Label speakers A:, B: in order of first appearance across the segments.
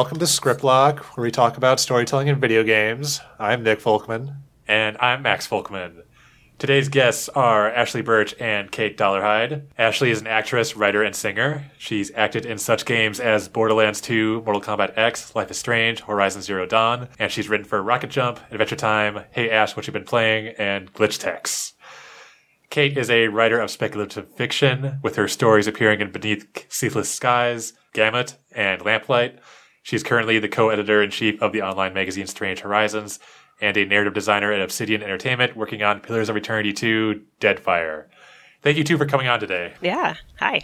A: Welcome to Scriptlock, where we talk about storytelling in video games. I'm Nick Folkman.
B: And I'm Max Folkman. Today's guests are Ashly Burch and Kate Dollarhyde. Ashly is an actress, writer, and singer. She's acted in such games as Borderlands 2, Mortal Kombat X, Life is Strange, Horizon Zero Dawn, and she's written for Rocket Jump, Adventure Time, Hey Ash, What You Been Playing, and Glitch Techs. Kate is a writer of speculative fiction, with her stories appearing in Beneath Ceaseless Skies, Gamut, and Lamplight. She's currently the co-editor in chief of the online magazine Strange Horizons and a narrative designer at Obsidian Entertainment, working on Pillars of Eternity 2, Deadfire. Thank you two for coming on today.
C: Yeah. Hi.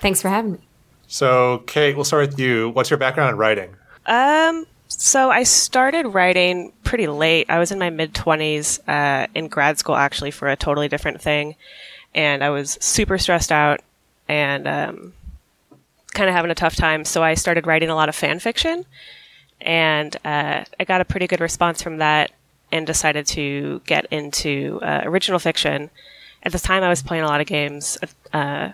D: Thanks for having me.
A: So, Kate, we'll start with you. What's your background in writing?
C: Um. So I started writing pretty late. I was in my mid twenties, uh, in grad school actually for a totally different thing, and I was super stressed out and um, kind of having a tough time. So I started writing a lot of fan fiction, and uh, I got a pretty good response from that, and decided to get into uh, original fiction. At the time, I was playing a lot of games, uh,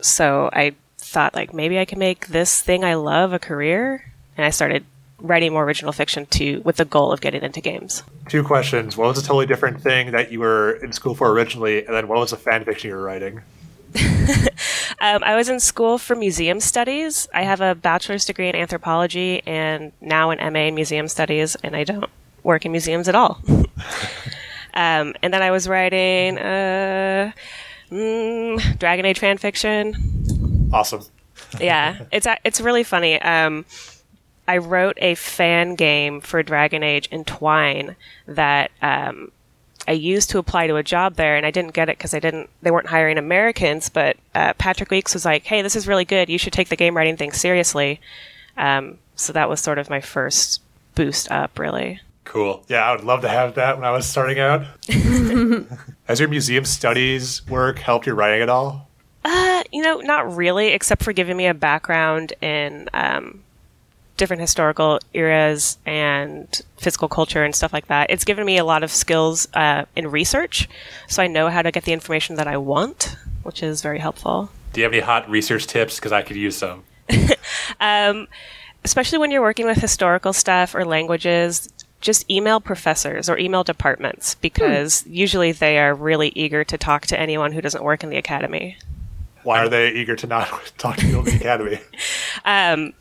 C: so I thought like maybe I can make this thing I love a career, and I started writing more original fiction to with the goal of getting into games.
A: Two questions. What was a totally different thing that you were in school for originally, and then what was the fan fiction you were writing?
C: Um, I was in school for museum studies. I have a bachelor's degree in anthropology and now an MA in museum studies, and I don't work in museums at all. um, and then I was writing uh, mm, Dragon Age fan fiction.
A: Awesome.
C: Yeah, it's it's really funny. Um, I wrote a fan game for Dragon Age in Twine that um, I used to apply to a job there, and I didn't get it because I didn't. They weren't hiring Americans. But uh, Patrick Weekes was like, "Hey, this is really good. You should take the game writing thing seriously." Um, so that was sort of my first boost up, really.
B: Cool.
A: Yeah, I would love to have that when I was starting out. Has your museum studies work helped your writing at all?
C: Uh, you know, not really, except for giving me a background in um, different historical eras and physical culture and stuff like that. It's given me a lot of skills uh, in research, so I know how to get the information that I want, which is very helpful.
B: Do you have any hot research tips? Because I could use some.
C: Um, especially when you're working with historical stuff or languages, just email professors or email departments because hmm. usually they are really eager to talk to anyone who doesn't work in the academy.
A: Why are they eager to not talk to people in the academy?
C: Um,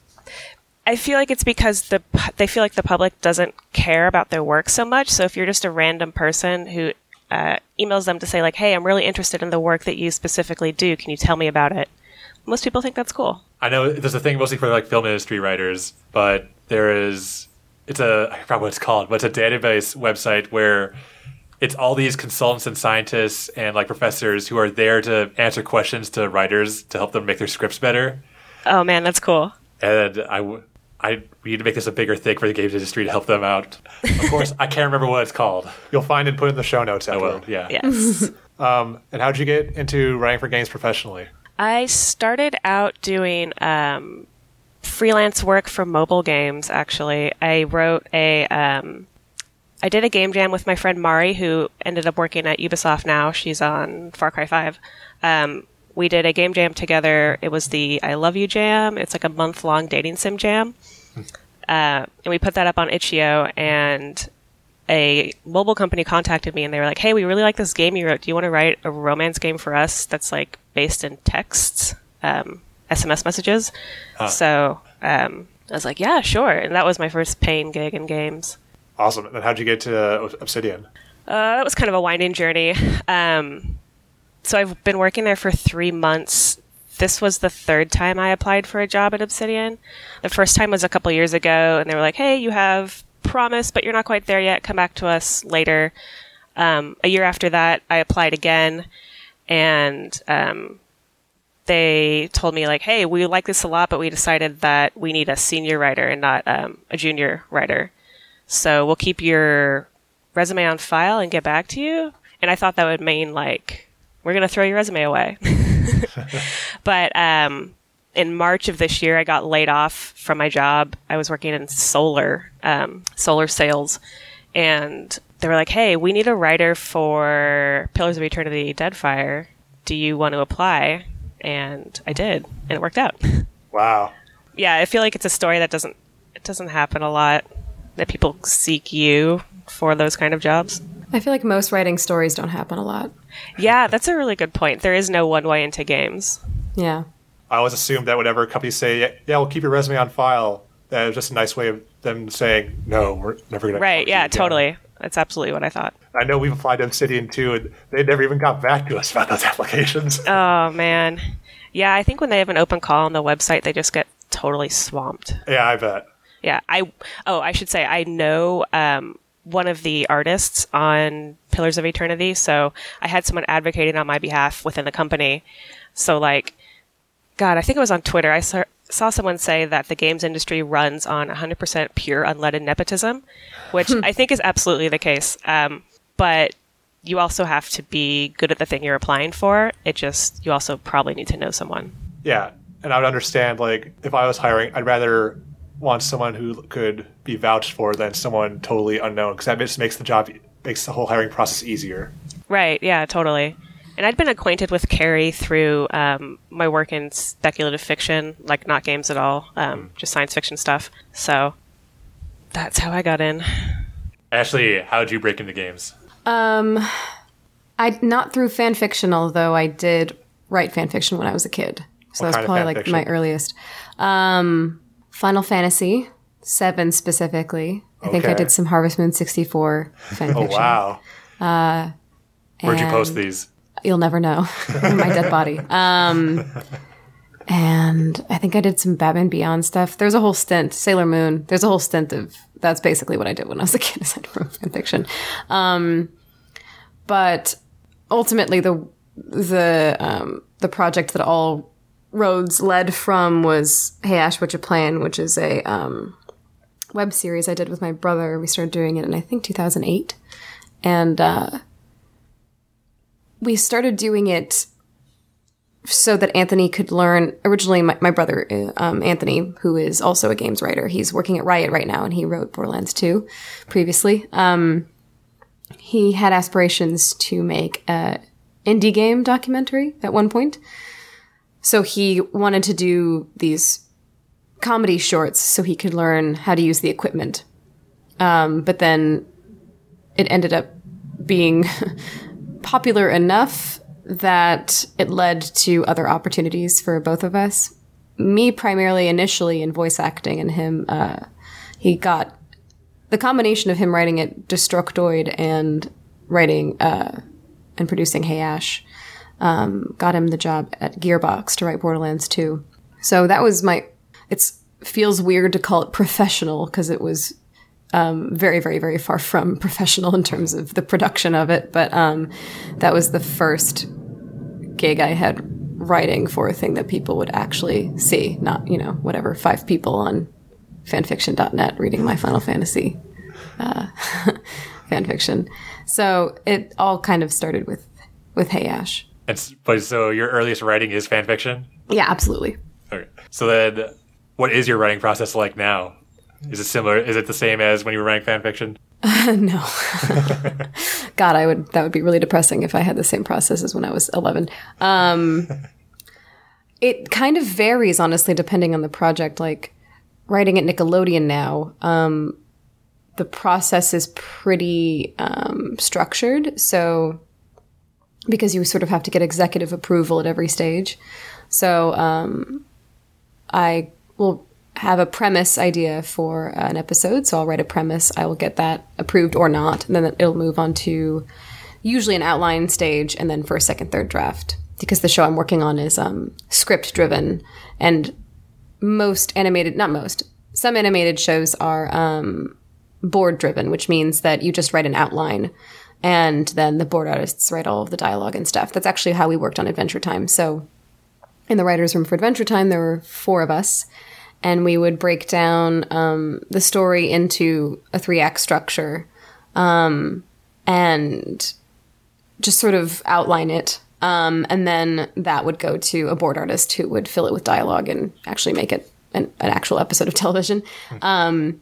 C: I feel like it's because the they feel like the public doesn't care about their work so much. So if you're just a random person who uh, emails them to say like, "Hey, I'm really interested in the work that you specifically do. Can you tell me about it?" Most people think that's cool.
B: I know there's a thing mostly for like film industry writers, but there is it's a I forgot what it's called, but it's a database website where it's all these consultants and scientists and like professors who are there to answer questions to writers to help them make their scripts better.
C: Oh man, that's cool.
B: And I, w- I we need to make this a bigger thing for the games industry to help them out. Of course, I can't remember what it's called.
A: You'll find and put in the show notes
B: Oh well,
A: afterward.
B: yeah.
C: Yes.
A: Um, and how'd you get into writing for games professionally?
C: I started out doing um, freelance work for mobile games. Actually, I wrote a. Um, I did a game jam with my friend Mari, who ended up working at Ubisoft now. She's on Far Cry Five. Um, we did a game jam together. It was the I Love You Jam. It's like a month long dating sim jam. Uh, and we put that up on itch.io and a mobile company contacted me and they were like, "Hey, we really like this game you wrote. Do you want to write a romance game for us that's like based in texts, um, SMS messages?" So um, I was like, "Yeah, sure." And that was my first paying gig in games.
A: Awesome. And then how'd you get to uh, Obsidian?
C: Uh, that was kind of a winding journey. Um, so I've been working there for three months. This was the third time I applied for a job at Obsidian. The first time was a couple years ago, and they were like, "Hey, you have promise, but you're not quite there yet. Come back to us later." Um, a year after that, I applied again, and um, they told me like, "Hey, we like this a lot, but we decided that we need a senior writer and not um, a junior writer. So we'll keep your resume on file and get back to you." And I thought that would mean like we're gonna throw your resume away. but um, in March of this year, I got laid off from my job. I was working in solar, um, solar sales, and they were like, "Hey, we need a writer for Pillars of Eternity: Deadfire. Do you want to apply?" And I did, and it worked out.
A: Wow.
C: yeah, I feel like it's a story that doesn't it doesn't happen a lot that people seek you for those kind of jobs.
D: I feel like most writing stories don't happen a lot.
C: Yeah, that's a really good point. There is no one way into games.
D: Yeah.
A: I always assumed that whenever companies say, "Yeah, yeah we'll keep your resume on file," that was just a nice way of them saying, "No, we're never going to."
C: Right? Yeah, totally. That's absolutely what I thought.
A: I know we've applied to Obsidian too, and they never even got back to us about those applications.
C: Oh man, yeah. I think when they have an open call on the website, they just get totally swamped.
A: yeah, I bet.
C: Yeah, I oh, I should say I know um, one of the artists on Pillars of Eternity, so I had someone advocating on my behalf within the company. So like, God, I think it was on Twitter. I saw, saw someone say that the games industry runs on 100% pure unleaded nepotism, which I think is absolutely the case. Um, but you also have to be good at the thing you're applying for. It just you also probably need to know someone.
A: Yeah, and I would understand like if I was hiring, I'd rather want someone who could be vouched for than someone totally unknown because that just makes the job makes the whole hiring process easier.
C: Right. Yeah. Totally. And I'd been acquainted with Carrie through um, my work in speculative fiction, like not games at all, um, just science fiction stuff. So that's how I got in.
B: Ashly, how did you break into games?
D: Um, I not through fan fiction, although I did write fan fiction when I was a kid. So
A: What
D: that's
A: kind
D: probably like
A: fiction?
D: my earliest. Um, Final Fantasy seven specifically. I think I did some Harvest Moon sixty four fan
A: Oh
D: fiction.
A: wow!
B: Where'd you post these?
D: You'll never know. my dead body. Um, and I think I did some Batman Beyond stuff. There's a whole stint, Sailor Moon. There's a whole stint of that's basically what I did when I was a kid, aside from fan fiction. Um, but ultimately, the the um, the project that all roads led from was Hey Ash, What You Plan, which is a um, web series I did with my brother. We started doing it in I think 2008, and uh, we started doing it so that Anthony could learn. Originally, my, my brother, uh, um, Anthony, who is also a games writer, he's working at Riot right now, and he wrote Borderlands 2 previously. Um, he had aspirations to make a indie game documentary at one point. So he wanted to do these comedy shorts so he could learn how to use the equipment. Um, but then it ended up being popular enough that it led to other opportunities for both of us. Me primarily initially in voice acting, and him, uh, he got the combination of him writing it Destructoid and writing uh, and producing Hey Ash um, got him the job at Gearbox to write Borderlands 2. So that was my. It feels weird to call it professional because it was um, very, very, very far from professional in terms of the production of it. But um, that was the first gig I had writing for a thing that people would actually see, not you know whatever five people on fanfiction.net reading my Final Fantasy uh, fanfiction. So it all kind of started with with Hey Ash.
B: And but so your earliest writing is fan fiction.
D: Yeah, absolutely.
B: Okay. So then, what is your writing process like now? Is it similar? Is it the same as when you were writing fan fiction?
D: no. God, I would that would be really depressing if I had the same process as when I was 11. Um it kind of varies honestly depending on the project like writing at Nickelodeon now. Um the process is pretty um structured, so because you sort of have to get executive approval at every stage. So um I will have a premise idea for an episode. So I'll write a premise. I will get that approved or not. And then it'll move on to usually an outline stage and then for a second, third draft. Because the show I'm working on is um, script driven. And most animated, not most, some animated shows are um, board driven, which means that you just write an outline and then the board artists write all of the dialogue and stuff. That's actually how we worked on Adventure Time. So in the writer's room for Adventure Time, there were four of us, and we would break down um, the story into a three act structure um, and just sort of outline it. Um, and then that would go to a board artist who would fill it with dialogue and actually make it an, an actual episode of television. Um,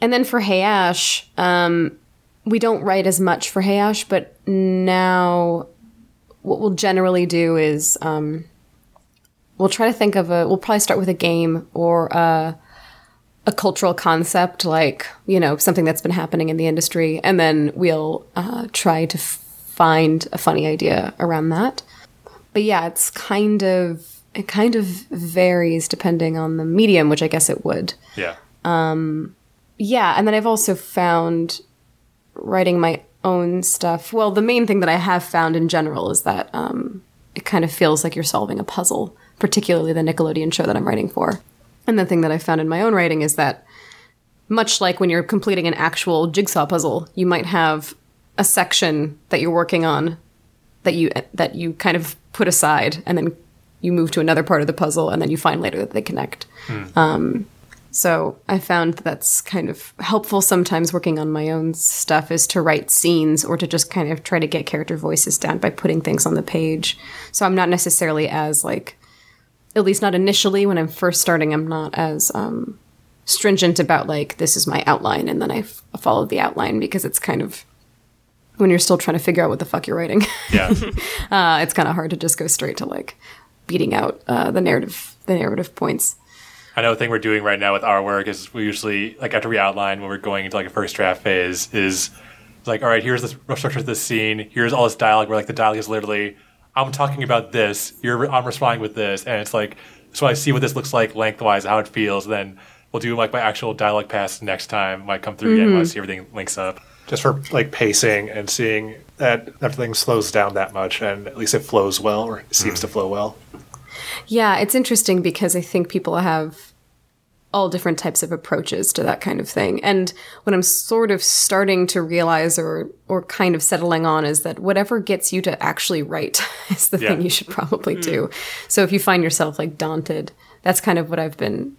D: and then for Hey Ash, um, we don't write as much for Hey Ash, but now what we'll generally do is um, we'll try to think of a. We'll probably start with a game or a, a cultural concept, like you know something that's been happening in the industry, and then we'll uh, try to find a funny idea around that. But yeah, it's kind of it kind of varies depending on the medium, which I guess it would.
B: Yeah.
D: Um, Yeah, and then I've also found writing my own stuff. Well, the main thing that I have found in general is that um, it kind of feels like you're solving a puzzle, particularly the Nickelodeon show that I'm writing for. And the thing that I found in my own writing is that, much like when you're completing an actual jigsaw puzzle, you might have a section that you're working on that you that you kind of put aside, and then you move to another part of the puzzle, and then you find later that they connect. So I found that's kind of helpful sometimes working on my own stuff is to write scenes or to just kind of try to get character voices down by putting things on the page. So I'm not necessarily as like, at least not initially when I'm first starting, I'm not as um, stringent about like, this is my outline and then I f- follow the outline because it's kind of, when you're still trying to figure out what the fuck you're writing,
B: Yeah.
D: uh, it's kind of hard to just go straight to like beating out uh, the narrative, the narrative points.
B: I know a thing we're doing right now with our work is we usually like after we outline when we're going into like a first draft phase is like all right here's the rough structure of this scene. Here's all this dialogue where like the dialogue is literally I'm talking about this you're I'm responding with this and it's like so I see what this looks like lengthwise how it feels then we'll do like my actual dialogue pass next time might come through again when I mm-hmm. see everything links up.
A: Just for like pacing and seeing that everything slows down that much, and at least it flows well, or it seems mm. to flow well.
D: Yeah, it's interesting because I think people have all different types of approaches to that kind of thing. And what I'm sort of starting to realize or or kind of settling on is that whatever gets you to actually write is the thing you should probably do. So if you find yourself like daunted, that's kind of what I've been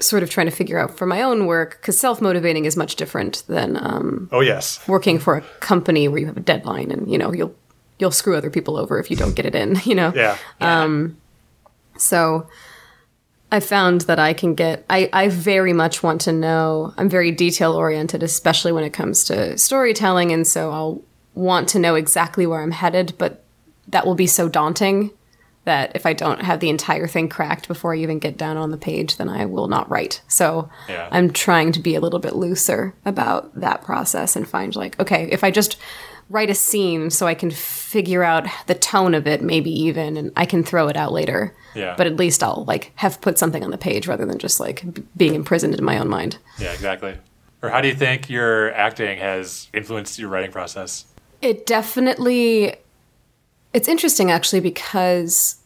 D: sort of trying to figure out for my own work because self-motivating is much different than um,
A: Oh yes,
D: working for a company where you have a deadline and you know you'll you'll screw other people over if you don't get it in you know?
A: Yeah, Um
D: so I found that I can get, I, I very much want to know, I'm very detail oriented, especially when it comes to storytelling. And so I'll want to know exactly where I'm headed, but that will be so daunting that if I don't have the entire thing cracked before I even get down on the page, then I will not write. So
B: Yeah.
D: I'm trying to be a little bit looser about that process and find like, okay, if I just write a scene so I can figure out the tone of it, maybe even, and I can throw it out later.
B: Yeah.
D: But at least I'll like have put something on the page rather than just like b- being imprisoned in my own mind.
B: yeah exactly or how do you think your acting has influenced your writing process
D: It definitely it's interesting actually because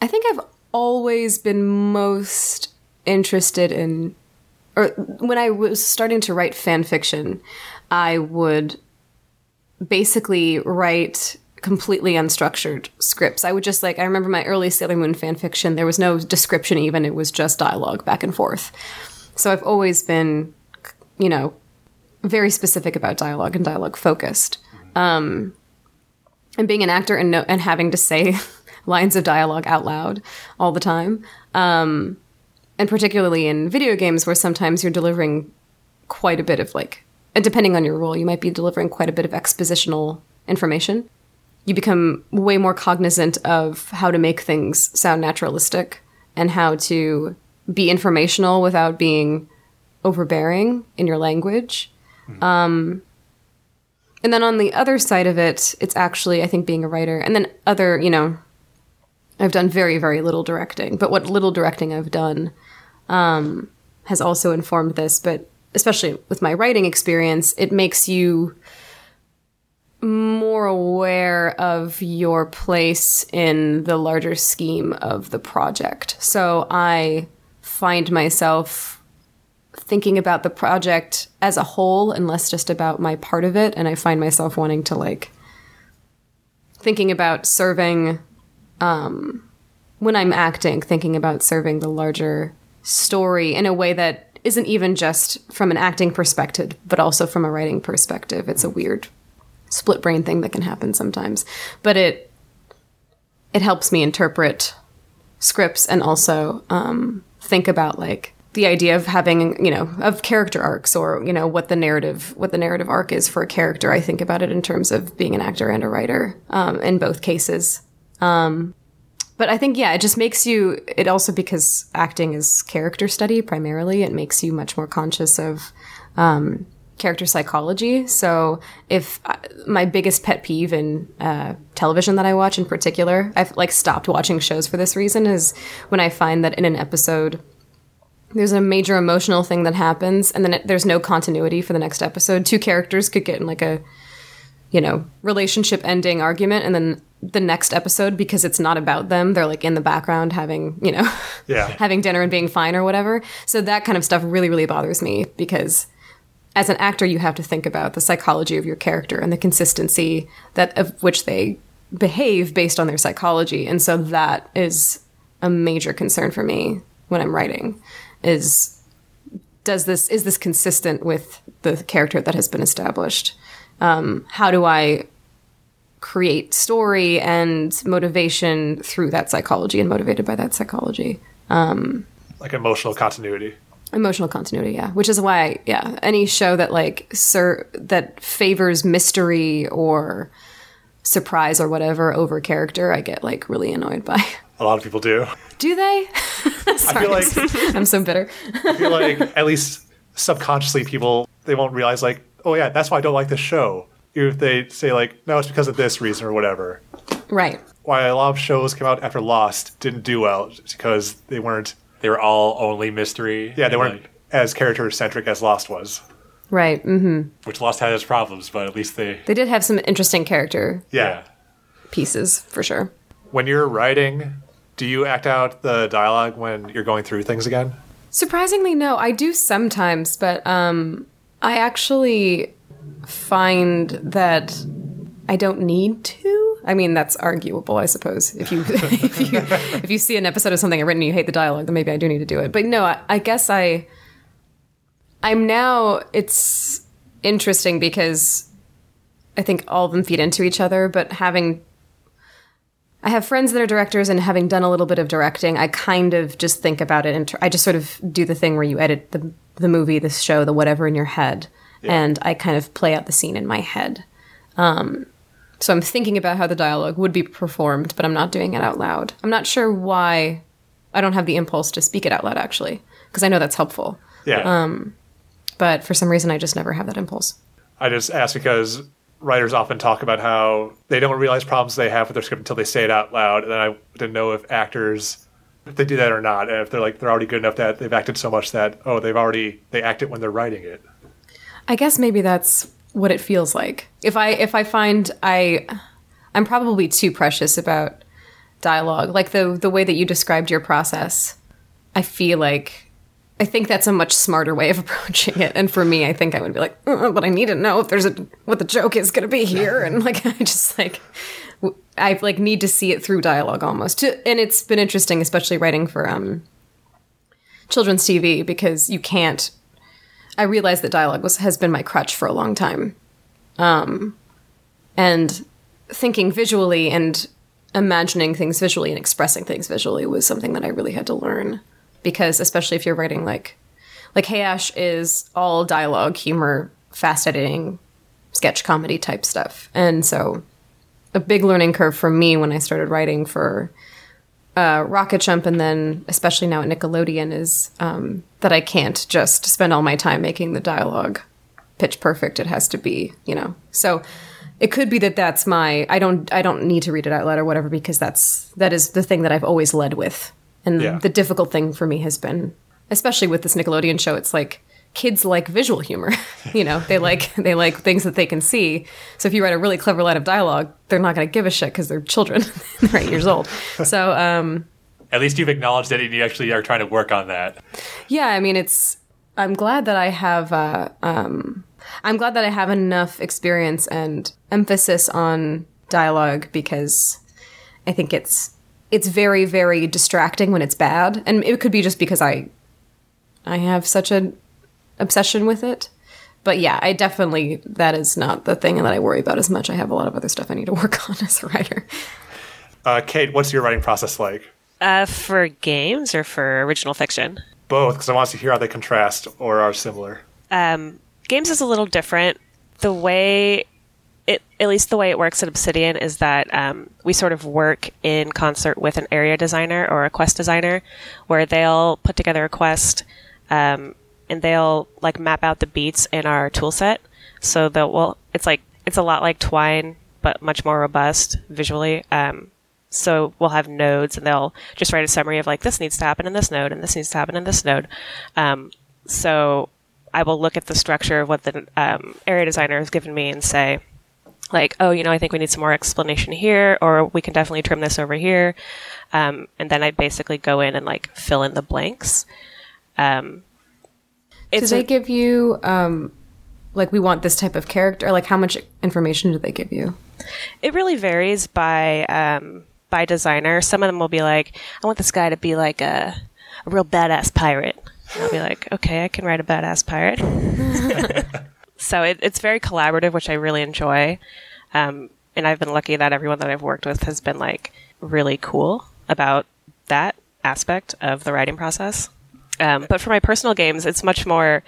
D: I think I've always been most interested in or when I was starting to write fan fiction, I would basically write completely unstructured scripts. I would just like I remember my early Sailor Moon fan fiction, there was no description even, it was just dialogue back and forth. So I've always been you know, very specific about dialogue and dialogue focused. Um, and being an actor and no, and having to say lines of dialogue out loud all the time, um, and particularly in video games where sometimes you're delivering quite a bit of like, depending on your role, you might be delivering quite a bit of expositional information. You become way more cognizant of how to make things sound naturalistic and how to be informational without being overbearing in your language. Um, and then on the other side of it, it's actually, I think, being a writer. And then other, you know, I've done very, very little directing. But what little directing I've done um, has also informed this. But especially with my writing experience, it makes you more aware of your place in the larger scheme of the project. So I find myself thinking about the project as a whole and less just about my part of it and i find myself wanting to like thinking about serving um when i'm acting thinking about serving the larger story in a way that isn't even just from an acting perspective but also from a writing perspective. It's a weird split brain thing that can happen sometimes. But it it helps me interpret scripts and also um, think about like the idea of having you know of character arcs or you know what the narrative what the narrative arc is for a character. I think about it in terms of being an actor and a writer um, in both cases um, but I think yeah, it just makes you. It also because acting is character study primarily. It makes you much more conscious of um, character psychology. So if uh, my biggest pet peeve in uh, television that I watch in particular, I've like stopped watching shows for this reason is when I find that in an episode there's a major emotional thing that happens and then it, there's no continuity for the next episode. Two characters could get in like a you know, relationship ending argument and then the next episode because it's not about them. They're like in the background having you know
A: Yeah.
D: having dinner and being fine or whatever. So that kind of stuff really really bothers me because as an actor you have to think about the psychology of your character and the consistency that of which they behave based on their psychology. And so that is a major concern for me when i'm writing is does this is this consistent with the character that has been established? Um, how do i create story and motivation through that psychology and motivated by that psychology.
A: Um, Like emotional continuity.
D: Emotional continuity, yeah. Which is why, yeah, any show that like sir that favors mystery or surprise or whatever over character, I get like really annoyed by.
A: A lot of people do.
D: Do they?
A: I feel like
D: I'm so bitter.
A: I feel like at least subconsciously people they won't realize like, oh yeah, that's why I don't like this show. If they say like, no, it's because of this reason or whatever.
D: right.
A: Why a lot of shows came out after Lost didn't do well because they weren't
B: They were all only mystery.
A: yeah, they weren't
B: like-
A: as character centric as Lost was.
D: Right. Mm-hmm.
B: which Lost had its problems, but at least they.
D: They did have some interesting character
A: Yeah.
D: pieces for sure.
A: When you're writing, do you act out the dialogue when you're going through things again?
D: Surprisingly, no. I do sometimes, but um, I actually find that I don't need to. I mean, that's arguable, I suppose. If you if you if you see an episode of something I've written and you hate the dialogue, then maybe I do need to do it. But no, I, I guess I. I'm now. It's interesting because I think all of them feed into each other. But having I have friends that are directors, and having done a little bit of directing, I kind of just think about it, and I just sort of do the thing where you edit the the movie, the show, the whatever in your head, and I kind of play out the scene in my head. Um, so I'm thinking about how the dialogue would be performed, but I'm not doing it out loud. I'm not sure why I don't have the impulse to speak it out loud, actually, because I know that's helpful.
A: Yeah.
D: But for some reason, I just never have that impulse.
A: I just ask because writers often talk about how they don't realize problems they have with their script until they say it out loud. And then I didn't know if actors if they do that or not. And if they're like they're already good enough that they've acted so much that oh they've already they act it when they're writing it.
D: I guess maybe that's what it feels like. If I if I find I I'm probably too precious about dialogue. Like the the way that you described your process, I feel like I think that's a much smarter way of approaching it. And for me, I think I would be like, "Uh, but I need to know if there's a what the joke is going to be here, and like I just like I like need to see it through dialogue almost. And it's been interesting, especially writing for um children's TV, because you can't I realized that dialogue was has been my crutch for a long time. Um, and thinking visually and imagining things visually and expressing things visually was something that I really had to learn because especially if you're writing like like Hey Ash is all dialogue, humor, fast editing, sketch comedy type stuff. And so a big learning curve for me when I started writing for uh, Rocket Jump and then especially now at Nickelodeon is um, that I can't just spend all my time making the dialogue pitch perfect. It has to be, you know. So it could be that that's my I don't I don't need to read it out loud or whatever because that's that is the thing that I've always led with. And
A: Yeah.
D: the difficult thing for me has been especially with this Nickelodeon show it's like kids like visual humor. you know, they like they like things that they can see. So if you write a really clever line of dialogue, they're not going to give a shit because they're children. they're 8 years old. So um
B: At least you've acknowledged and you actually are trying to work on that.
D: yeah, I mean, it's. I'm glad that I have. Uh, um, I'm glad that I have enough experience and emphasis on dialogue because I think it's it's very very distracting when it's bad, and it could be just because I I have such an obsession with it. But yeah, I definitely that is not the thing that I worry about as much. I have a lot of other stuff I need to work on as a writer.
A: Uh, Kate, what's your writing process like?
C: Uh, for games or for original fiction?
A: Both, because I want to hear how they contrast or are similar.
C: um, games is a little different. The way it at least the way it works at Obsidian is that um, we sort of work in concert with an area designer or a quest designer, where they'll put together a quest, um, and they'll like map out the beats in our tool set. So that well, it's like it's a lot like Twine, but much more robust visually. Um, so we'll have nodes, and they'll just write a summary of like this needs to happen in this node, and this needs to happen in this node. Um, so I will look at the structure of what the um, area designer has given me and say, like, oh, you know, I think we need some more explanation here, or we can definitely trim this over here. Um, and then I basically go in and like fill in the blanks. Um,
D: Do
C: it's
D: they
C: a-
D: give you um, like we want this type of character? Like how much information do they give you?
C: it really varies by um, by designer. Some of them will be like, I want this guy to be like a, a real badass pirate. And I'll be like, okay, I can write a badass pirate. so it, it's very collaborative, which I really enjoy. Um, and I've been lucky that everyone that I've worked with has been like really cool about that aspect of the writing process. Um, but for my personal games, it's much more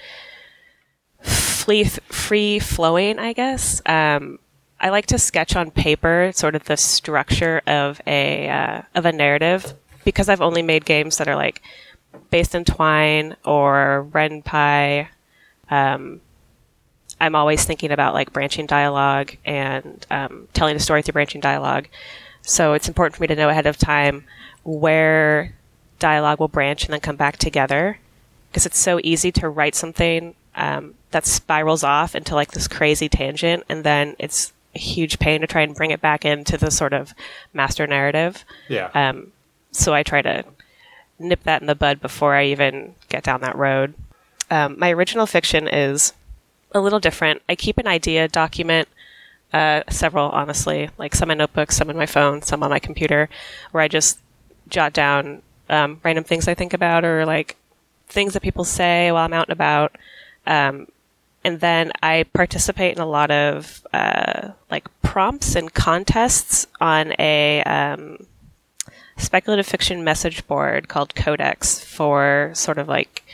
C: free free flowing, I guess. Um, I like to sketch on paper sort of the structure of a uh, of a narrative because I've only made games that are like based in Twine or Ren'Py. Um, I'm always thinking about like branching dialogue and um, telling a story through branching dialogue. So it's important for me to know ahead of time where dialogue will branch and then come back together because it's so easy to write something um, that spirals off into like this crazy tangent and then it's a huge pain to try and bring it back into the sort of master narrative.
A: Yeah.
C: Um, so I try to nip that in the bud before I even get down that road. Um, my original fiction is a little different. I keep an idea document, uh, several honestly, like some in notebooks, some in my phone, some on my computer, where I just jot down um, random things I think about or like things that people say while I'm out and about. Um, and then I participate in a lot of uh, like prompts and contests on a um, speculative fiction message board called Codex for sort of like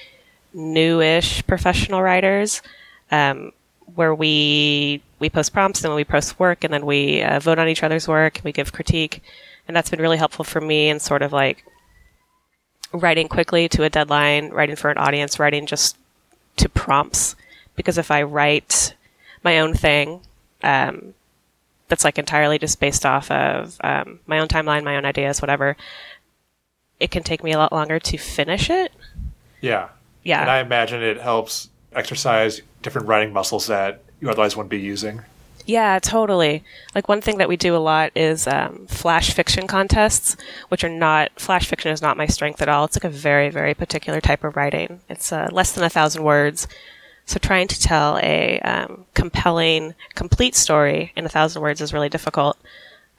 C: newish professional writers, um, where we we post prompts and we post work and then we uh, vote on each other's work and we give critique, and that's been really helpful for me in sort of like writing quickly to a deadline, writing for an audience, writing just to prompts. Because if I write my own thing, um, that's like entirely just based off of um, my own timeline, my own ideas, whatever, it can take me a lot longer to finish it.
A: yeah.
C: Yeah.
A: And I imagine it helps exercise different writing muscles that you otherwise wouldn't be using.
C: Yeah, totally. Like one thing that we do a lot is um, flash fiction contests, which are not flash fiction is not my strength at all. It's like a very very particular type of writing. It's uh, less than a thousand words, so trying to tell a um, compelling, complete story in a thousand words is really difficult,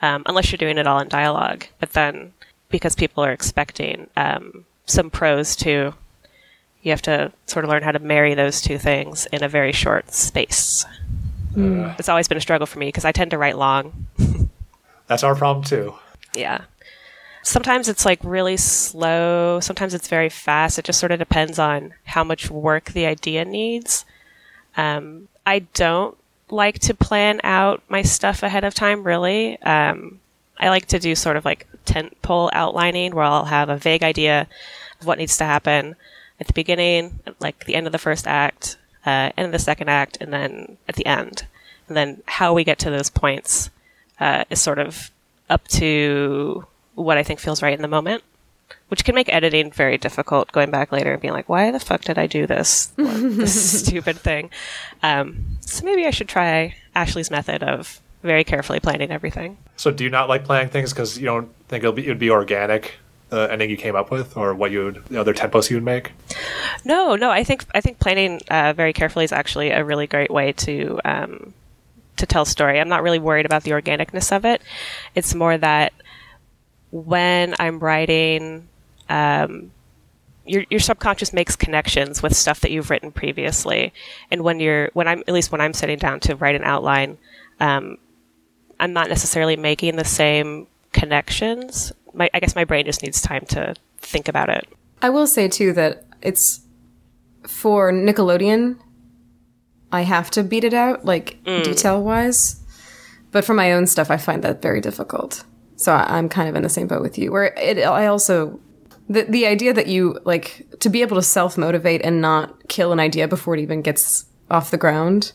C: um, unless you're doing it all in dialogue. But then, because people are expecting um, some prose too, you have to sort of learn how to marry those two things in a very short space. It's always been a struggle for me because I tend to write long.
A: That's our problem too.
C: Yeah. Sometimes it's like really slow. Sometimes it's very fast. It just sort of depends on how much work the idea needs. Um, I don't like to plan out my stuff ahead of time, really. Um, I like to do sort of like tent pole outlining where I'll have a vague idea of what needs to happen at the beginning, like the end of the first act, uh, end of the second act, and then at the end. And then how we get to those points uh, is sort of up to what I think feels right in the moment, which can make editing very difficult. Going back later and being like, "Why the fuck did I do this? this stupid thing?" Um, so maybe I should try Ashly's method of very carefully planning everything.
A: So do you not like planning things because you don't think it'll be it would be organic? The ending you came up with, or what you would the other tempos you would make?
C: No, no, I think I think planning uh, very carefully is actually a really great way to um, to tell story. I'm not really worried about the organicness of it. It's more that when I'm writing, um, your your subconscious makes connections with stuff that you've written previously, and when you're when I'm at least when I'm sitting down to write an outline, um, I'm not necessarily making the same connections. My, I guess my brain just needs time to think about it.
D: I will say too that it's for Nickelodeon. I have to beat it out, like mm. detail wise. but for my own stuff, I find that very difficult. So I, I'm kind of in the same boat with you. Where it, I also the the idea that you like to be able to self motivate and not kill an idea before it even gets off the ground.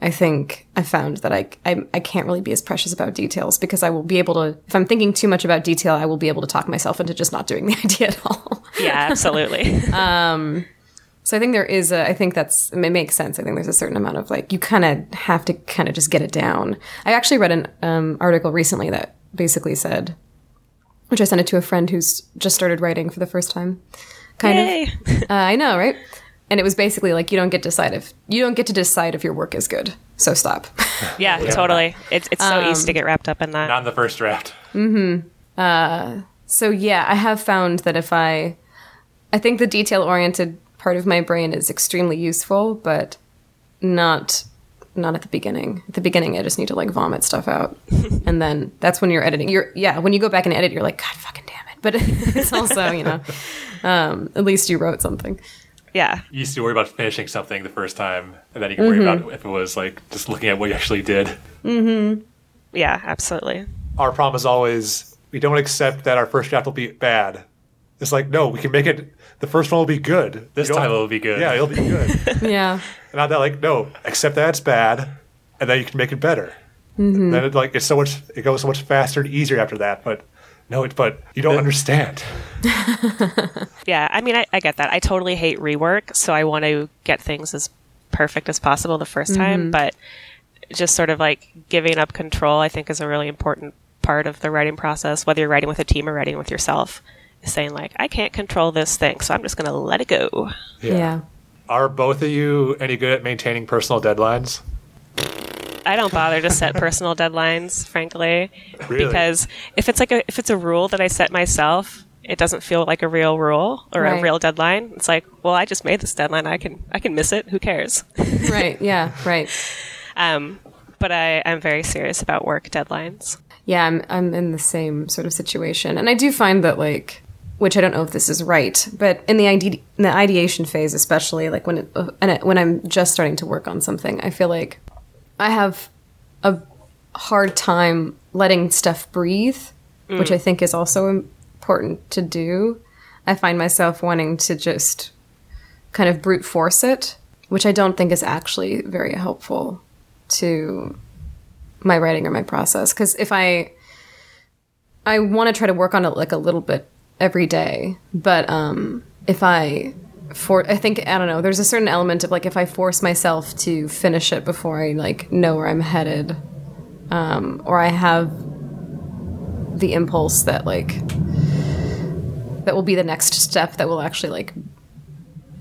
D: I think I found that I, I I can't really be as precious about details because I will be able to if I'm thinking too much about detail, I will be able to talk myself into just not doing the idea at all.
C: Yeah, absolutely.
D: um, So I think there is a, I think that's, it makes sense. I think there's a certain amount of like, you kind of have to kind of just get it down. I actually read an um, article recently that basically said, which I sent it to a friend who's just started writing for the first time. Kind
C: Yay.
D: of. Uh, I know, right? And it was basically like, you don't get to decide if, you don't get to decide if your work is good. So stop.
C: Yeah, totally. It's it's so easy
D: Um,
C: to get wrapped up in that.
B: Not in the first draft.
D: mm-hmm uh, So yeah, I have found that if I, I think the detail oriented part of my brain is extremely useful, but not, not at the beginning. At the beginning, I just need to like vomit stuff out, and then that's when you're editing. You're yeah, when you go back and edit, you're like, God fucking damn it. But it's also you know, um, at least you wrote something.
C: Yeah.
B: You used to worry about finishing something the first time, and then you can worry about if it was like just looking at what you actually did. Mm-hmm.
C: Yeah, absolutely.
A: Our problem is always we don't accept that our first draft will be bad. It's like no, we can make it. The first one will be good.
B: This time it'll be good.
A: Yeah, it'll be good.
D: Yeah,
A: And not that like no, accept that it's bad, and then you can make it better. Then it like it's so much it goes so much faster and easier after that. But no, it but you don't understand.
C: Yeah, I mean, I, I get that. I totally hate rework, so I want to get things as perfect as possible the 1st time. Mm-hmm. But just sort of like giving up control, I think, is a really important part of the writing process. Whether you're writing with a team or writing with yourself, is saying like, I can't control this thing, so I'm just going to let it go.
D: yeah.
A: Are both of you any good at maintaining personal deadlines?
C: I don't bother to set personal deadlines, frankly,
A: Really?
C: because if it's like a if it's a rule that I set myself, it doesn't feel like a real rule or
D: Right.
C: a real deadline. It's like, well, I just made this deadline. I can I can miss it. Who cares?
D: Right. Yeah. Right.
C: Um, but I, I'm very serious about work deadlines.
D: Yeah, I'm I'm in the same sort of situation, and I do find that like, which I don't know if this is right, but in the ide- in the ideation phase, especially like when it, uh, and it, when I'm just starting to work on something, I feel like I have a hard time letting stuff breathe, which I think is also important to do. I find myself wanting to just kind of brute force it, which I don't think is actually very helpful to my writing or my process because if i i want to try to work on it like a little bit every day but um if i for i think i don't know there's a certain element of like if i force myself to finish it before i like know where i'm headed um or i have the impulse that like that will be the next step that will actually like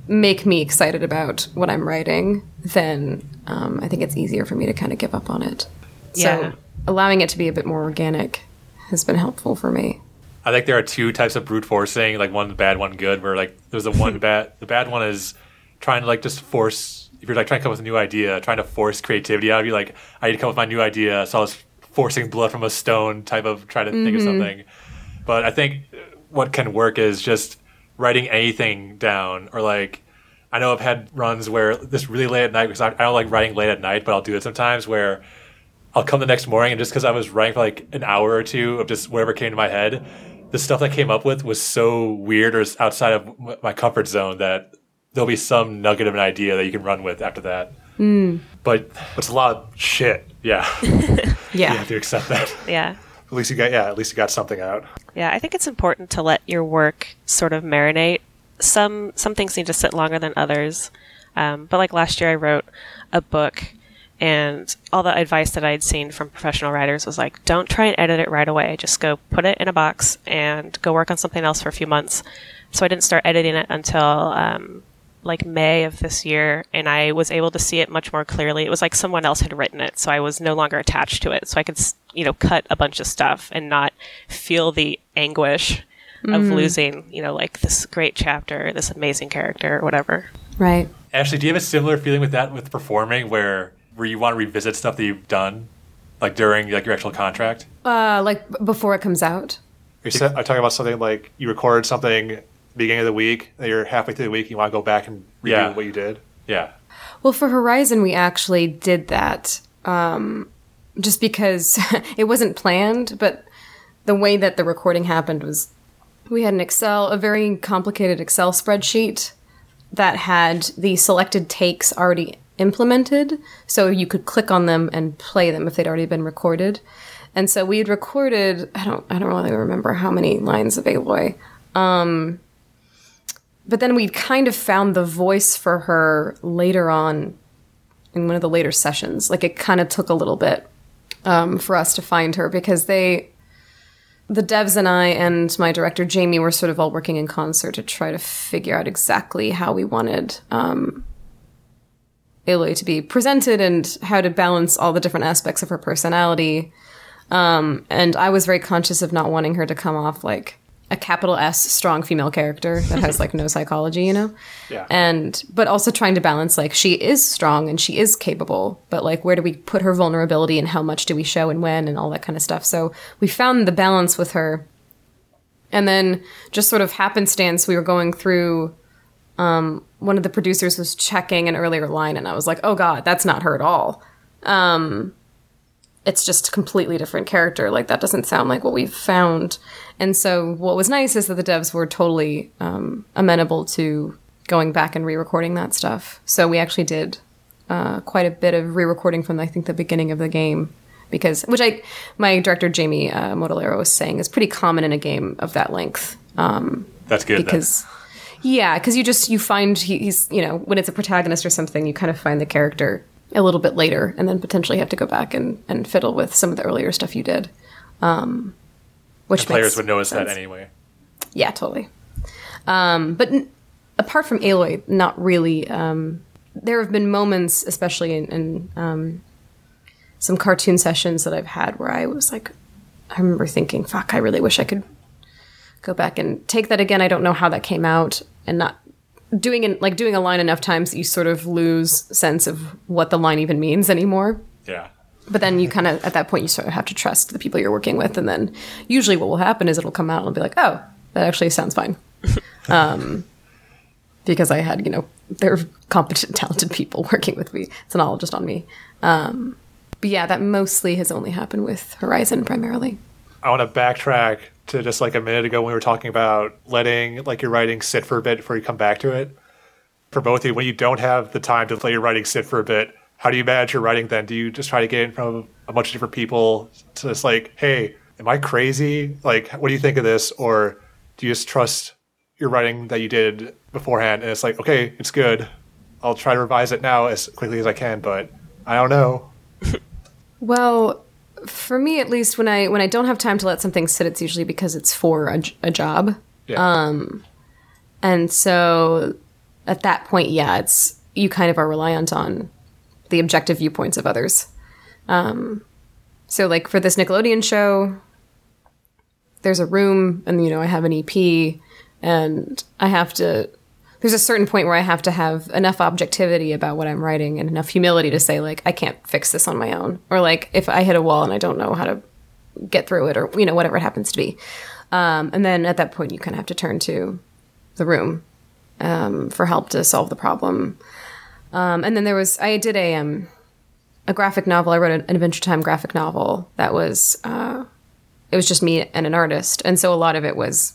D: make me excited about what i'm writing then um, i think it's easier for me to kind of give up on it
C: Yeah.
D: so allowing it to be a bit more organic has been helpful for me.
B: I think there are two types of brute forcing, like one bad, one good. Where like there's the one bad, the bad one is trying to like just force. If you're like trying to come up with a new idea, trying to force creativity out of you, like I need to come up with my new idea, so I was forcing blood from a stone type of trying to think of mm-hmm. something. But I think what can work is just writing anything down, or like I know I've had runs where this really late at night because I, I don't like writing late at night, but I'll do it sometimes where I'll come the next morning and just because I was writing for like an hour or two of just whatever came to my head, the stuff I came up with was so weird or outside of my comfort zone that there'll be some nugget of an idea that you can run with after that. But
A: It's a lot of shit.
B: yeah,
D: Yeah.
B: you have to accept that.
C: Yeah.
A: At least you got yeah. At least you got something out.
C: Yeah, I think it's important to let your work sort of marinate. Some some things need to sit longer than others. Um, but like last year, I wrote a book, and all the advice that I'd seen from professional writers was like, don't try and edit it right away. Just go put it in a box and go work on something else for a few months. So I didn't start editing it until um, like May of this year, and I was able to see it much more clearly. It was like someone else had written it, so I was no longer attached to it. So I could, you know, cut a bunch of stuff and not feel the anguish of losing, you know, like this great chapter, this amazing character, or whatever.
D: Right.
B: Ashly, do you have a similar feeling with that with performing, where where you want to revisit stuff that you've done, like during like your actual contract?
D: Uh, like b- before it comes out.
A: You said, I talk about something like you recorded something beginning of the week, and you're halfway through the week, you want to go back and review
B: Yeah.
A: what you did.
B: Yeah,
D: Well, for Horizon, we actually did that. Um, just because it wasn't planned, but the way that the recording happened was we had an Excel, a very complicated Excel spreadsheet that had the selected takes already implemented, so you could click on them and play them if they'd already been recorded. And so we had recorded, I don't, I don't really remember how many lines of Aloy. Um, but then we kind of found the voice for her later on in one of the later sessions. Like it kind of took a little bit um, for us to find her because they, the devs and I and my director Jamie were sort of all working in concert to try to figure out exactly how we wanted um, Aloy to be presented and how to balance all the different aspects of her personality. Um, and I was very conscious of not wanting her to come off like a capital S strong female character that has like no psychology, you know?
A: Yeah.
D: And, but also trying to balance like she is strong and she is capable, but like where do we put her vulnerability and how much do we show and when and all that kind of stuff. So we found the balance with her. And then just sort of happenstance, we were going through, um, one of the producers was checking an earlier line and I was like, oh God, that's not her at all. Um, it's just a completely different character. Like that doesn't sound like what we've found. And so what was nice is that the devs were totally um, amenable to going back and re-recording that stuff. So we actually did uh, quite a bit of re-recording from I think the beginning of the game because which I my director Jamie uh, Mortellaro was saying is pretty common in a game of that length. Um,
B: That's good. then.
D: Yeah because you just you find he, he's you know when it's a protagonist or something you kind of find the character a little bit later and then potentially have to go back and, and fiddle with some of the earlier stuff you did. Um, which
B: players would notice that anyway.
D: yeah totally. Um, but n- apart from aloy not really um, there have been moments especially in, in um, some cartoon sessions that i've had where i was like i remember thinking fuck i really wish i could go back and take that again. I don't know how that came out, and not doing it like doing a line enough times that you sort of lose sense of what the line even means anymore.
B: Yeah.
D: But then you kind of at that point you sort of have to trust the people you're working with, and then usually what will happen is it'll come out and be like, oh, that actually sounds fine, um, because I had you know they're competent, talented people working with me. It's not all just on me. Um, but yeah, that mostly has only happened with Horizon primarily.
A: I want to backtrack to just like a minute ago when we were talking about letting like your writing sit for a bit before you come back to it. For both of you, when you don't have the time to let your writing sit for a bit, how do you manage your writing then? Do you just try to get in front of a bunch of different people to just like, hey, am I crazy? Like, what do you think of this? Or do you just trust your writing that you did beforehand and it's like, okay, it's good. I'll try to revise it now as quickly as I can, but I don't know.
D: Well, for me at least, when I when I don't have time to let something sit, it's usually because it's for a, a job,
A: Yeah.
D: and so at that point, yeah, it's you kind of are reliant on the objective viewpoints of others. Um, so like for this Nickelodeon show, there's a room, and you know I have an EP, and I have to. There's a certain point where I have to have enough objectivity about what I'm writing and enough humility to say like I can't fix this on my own, or like if I hit a wall and I don't know how to get through it, or you know whatever it happens to be. Um, and then at that point, you kind of have to turn to the room um, for help to solve the problem. Um, and then there was I did a um, a graphic novel. I wrote an Adventure Time graphic novel that was uh, it was just me and an artist, and so a lot of it was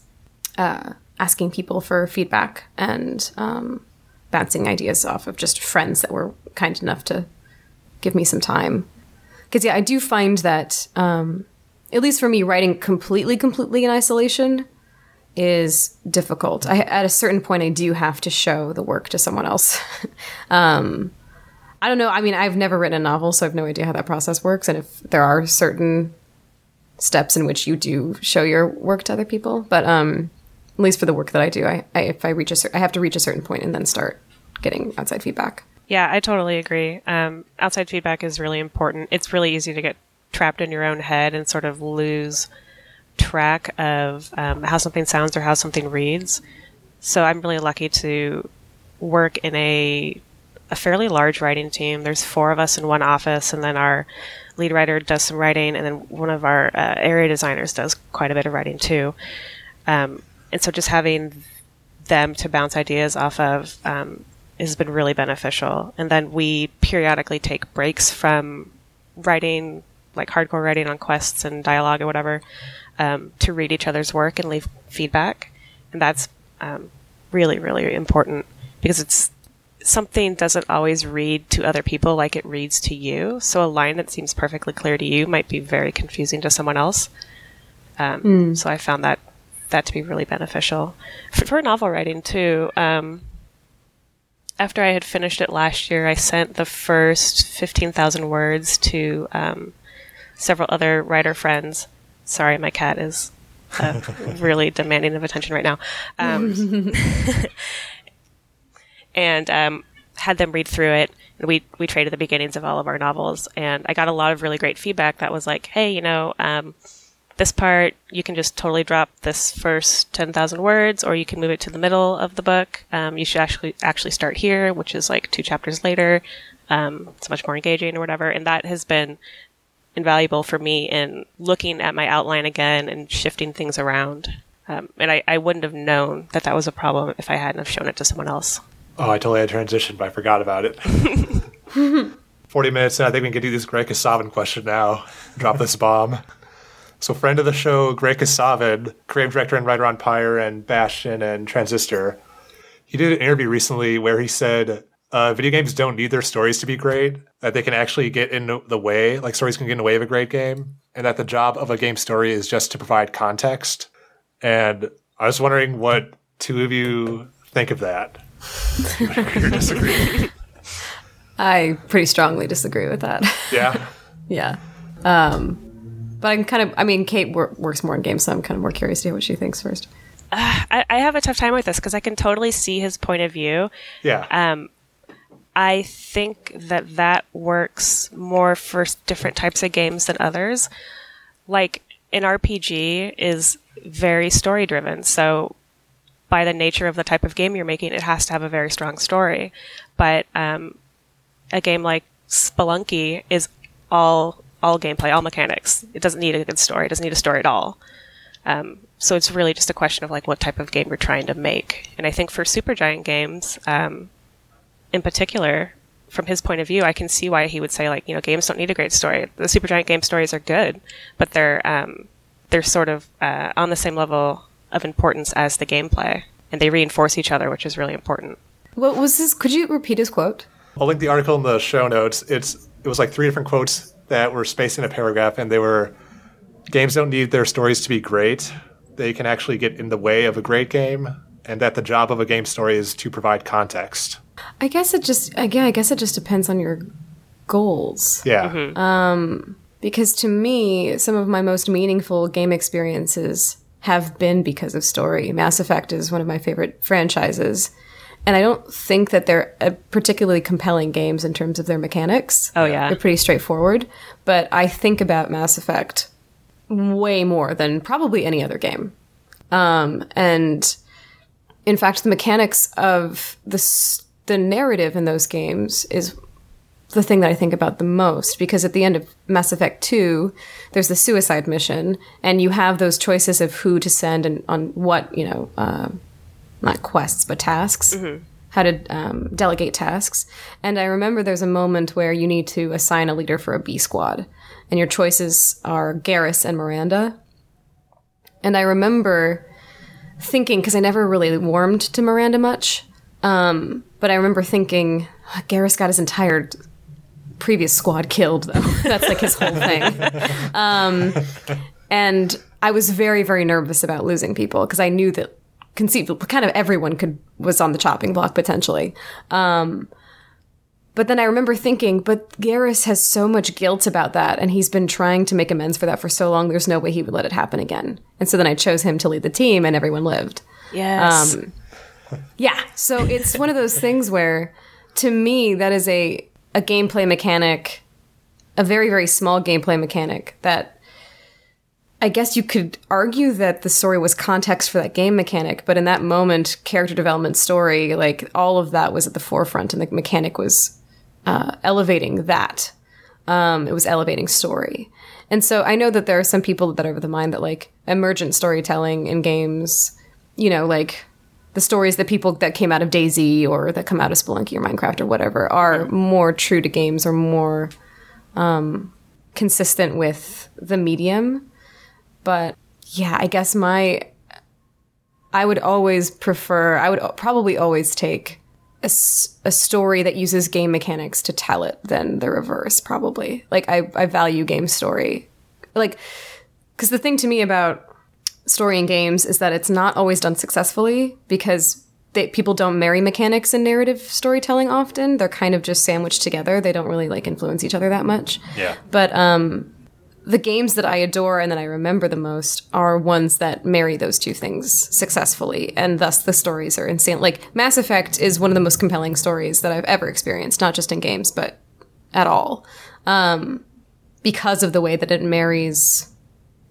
D: uh, asking people for feedback and um, bouncing ideas off of just friends that were kind enough to give me some time. Because yeah, I do find that um, at least for me, writing completely, completely in isolation is difficult. I, at a certain point, I do have to show the work to someone else. um, I don't know. I mean, I've never written a novel, so I have no idea how that process works, and if there are certain steps in which you do show your work to other people. But um, at least for the work that I do, I, I if I reach a I have to reach a certain point and then start getting outside feedback.
C: Yeah, I totally agree. Um, outside feedback is really important. It's really easy to get trapped in your own head and sort of lose track of um, how something sounds or how something reads. So I'm really lucky to work in a a fairly large writing team. There's four of us in one office, and then our lead writer does some writing, and then one of our uh, area designers does quite a bit of writing too. Um, and so just having them to bounce ideas off of um, has been really beneficial. And then we periodically take breaks from writing like hardcore writing on quests and dialogue or whatever, um, to read each other's work and leave feedback, and that's um, really really important because it's something doesn't always read to other people like it reads to you. So a line that seems perfectly clear to you might be very confusing to someone else. Um, So I found that that to be really beneficial for, for novel writing too. Um, after I had finished it last year, I sent the first fifteen thousand words to um, several other writer friends. Sorry, my cat is uh, really demanding of attention right now. Um, and um, had them read through it. And we we traded the beginnings of all of our novels, and I got a lot of really great feedback that was like, "Hey, you know, um, this part you can just totally drop this first ten thousand words, or you can move it to the middle of the book. Um, you should actually actually start here, which is like two chapters later. Um, it's much more engaging or whatever." And that has been invaluable for me in looking at my outline again and shifting things around. Um, and I, I wouldn't have known that that was a problem if I hadn't have shown it to someone else.
A: Oh, I totally had transitioned, but I forgot about it. 40 minutes, and I think we can do this Greg Kasavin question now. Drop this bomb. So, friend of the show, Greg Kasavin, creative director and writer on Pyre and Bastion and Transistor, he did an interview recently where he said uh, video games don't need their stories to be great, that they can actually get in the way, like stories can get in the way of a great game, and that the job of a game story is just to provide context. And I was wondering what two of you think of that. Agree or disagree?
D: I pretty strongly disagree with that.
A: Yeah.
D: yeah. Um, but I'm kind of, I mean, Kate wor- works more in games, so I'm kind of more curious to hear what she thinks first.
C: I, I have a tough time with this because I can totally see his point of view.
A: Yeah.
C: Um, I think that that works more for different types of games than others. Like an RPG is very story driven, so by the nature of the type of game you're making, it has to have a very strong story. But um, a game like Spelunky is all all gameplay, all mechanics. It doesn't need a good story. It doesn't need a story at all. Um, so it's really just a question of like what type of game you're trying to make. And I think for Supergiant games, um, in particular, from his point of view, I can see why he would say like you know games don't need a great story. The Supergiant game stories are good, but they're um, they're sort of uh, on the same level of importance as the gameplay, and they reinforce each other, which is really important.
D: What was this? Could you repeat his quote?
A: I'll link the article in the show notes. It's it was like three different quotes that were spaced in a paragraph, and they were games don't need their stories to be great. They can actually get in the way of a great game, and that the job of a game story is to provide context.
D: I guess it just, again, I guess it just depends on your goals.
A: Yeah. Mm-hmm.
D: Um, because to me, some of my most meaningful game experiences have been because of story. Mass Effect is one of my favorite franchises. And I don't think that they're uh, particularly compelling games in terms of their mechanics.
C: Oh, yeah.
D: They're pretty straightforward. But I think about Mass Effect way more than probably any other game. Um, and in fact, the mechanics of the, s- the narrative in those games is the thing that I think about the most because at the end of Mass Effect 2, there's the suicide mission, and you have those choices of who to send and on what, you know, uh, not quests, but tasks, how to um, delegate tasks. And I remember there's a moment where you need to assign a leader for a B squad, and your choices are Garrus and Miranda. And I remember thinking, because I never really warmed to Miranda much, um, but I remember thinking, Garrus got his entire previous squad killed though that's like his whole thing um, and i was very very nervous about losing people because i knew that conceivably kind of everyone could was on the chopping block potentially um, but then i remember thinking but Garrus has so much guilt about that and he's been trying to make amends for that for so long there's no way he would let it happen again and so then i chose him to lead the team and everyone lived
C: Yes.
D: um, yeah, so it's one of those things where, to me, that is a a gameplay mechanic, a very very small gameplay mechanic that. I guess you could argue that the story was context for that game mechanic, but in that moment, character development story, like all of that was at the forefront, and the mechanic was uh, elevating that. Um, it was elevating story. And so I know that there are some people that are of the mind that like emergent storytelling in games, you know, like the stories that people that came out of DayZ or that come out of Spelunky or Minecraft or whatever are more true to games or more um, consistent with the medium. But yeah, I guess my I would always prefer I would probably always take a story that uses game mechanics to tell it than the reverse probably. Like I I value game story. Like cuz the thing to me about story in games is that it's not always done successfully because they, people don't marry mechanics and narrative storytelling often. They're kind of just sandwiched together. They don't really like influence each other that much.
B: Yeah.
D: But um, the games that I adore and that I remember the most are ones that marry those two things successfully, and thus the stories are insane. Like Mass Effect is one of the most compelling stories that I've ever experienced, not just in games, but at all, um, because of the way that it marries,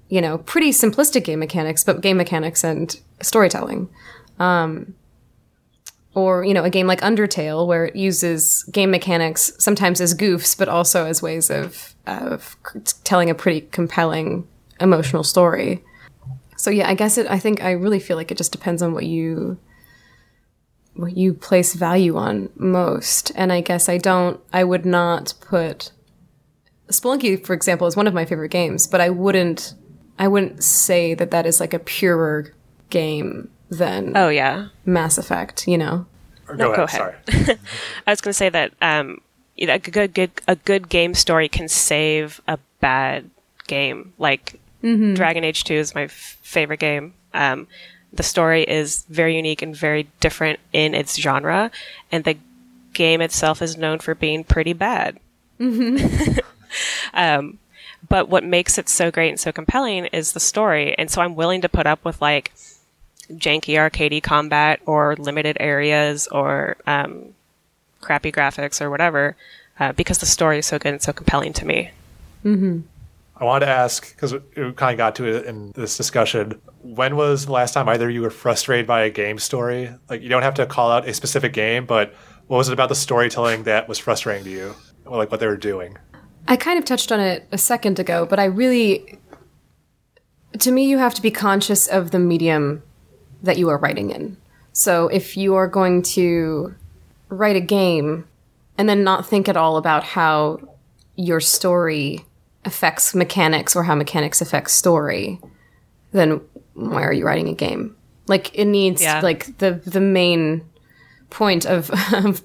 D: you know, pretty simplistic game mechanics, but game mechanics and storytelling. Um, or you know a game like undertale where it uses game mechanics sometimes as goofs but also as ways of of telling a pretty compelling emotional story. So yeah i guess it i think i really feel like it just depends on what you what you place value on most. And i guess i don't i would not put spelunky for example is one of my favorite games but i wouldn't i wouldn't say that that is like a purer game than
C: Oh yeah.
D: Mass Effect, you know?
A: Or
C: No,
A: go,
C: go
A: ahead.
C: ahead.
A: Sorry.
C: I was going to say that um, you know, a good, good a good game story can save a bad game. Like Dragon Age Two is my f- favorite game. Um, the story is very unique and very different in its genre, and the game itself is known for being pretty bad. um, but what makes it so great and so compelling is the story, and so I'm willing to put up with like janky arcadey combat or limited areas or um, crappy graphics or whatever uh, because the story is so good and so compelling to me.
A: I wanted to ask because we kind of got to it in this discussion. When was the last time either you were frustrated by a game story? Like you don't have to call out a specific game, but what was it about the storytelling that was frustrating to you? Or like what they were doing?
D: I kind of touched on it a second ago, but I really, to me, you have to be conscious of the medium that you are writing in. So if you are going to write a game and then not think at all about how your story affects mechanics or how mechanics affect story, then why are you writing a game? Like it needs
C: Yeah.
D: like the the main point of, of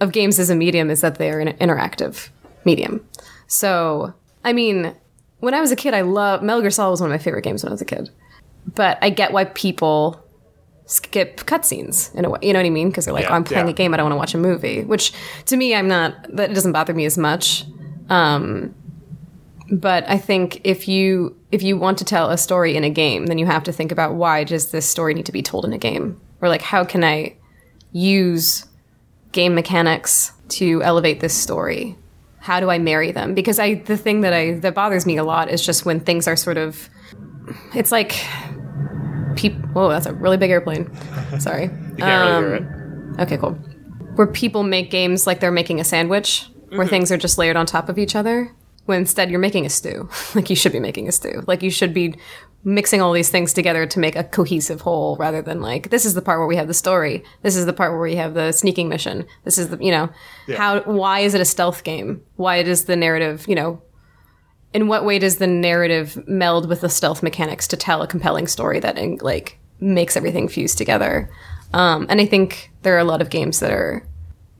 D: of games as a medium is that they are an interactive medium. So, I mean, when I was a kid, I love Metal Gear Solid was one of my favorite games when I was a kid. But I get why people skip cutscenes in a way. You know what I mean? Because they're like,
A: Yeah,
D: oh, I'm playing
A: yeah.
D: a game, I don't want to watch a movie. Which to me, I'm not. That doesn't bother me as much. Um, but I think if you if you want to tell a story in a game, then you have to think about why does this story need to be told in a game, or like how can I use game mechanics to elevate this story? How do I marry them? Because I the thing that I that bothers me a lot is just when things are sort of it's like people whoa, that's a really big airplane. Sorry.
A: You can't really hear
D: Um,
A: it.
D: Okay, cool. Where people make games like they're making a sandwich, where things are just layered on top of each other, when instead you're making a stew. like you should be making a stew. Like you should be mixing all these things together to make a cohesive whole rather than like this is the part where we have the story. This is the part where we have the sneaking mission. This is the, you know, how why is it a stealth game? Why does the narrative, you know, in what way does the narrative meld with the stealth mechanics to tell a compelling story that like makes everything fuse together um, and i think there are a lot of games that are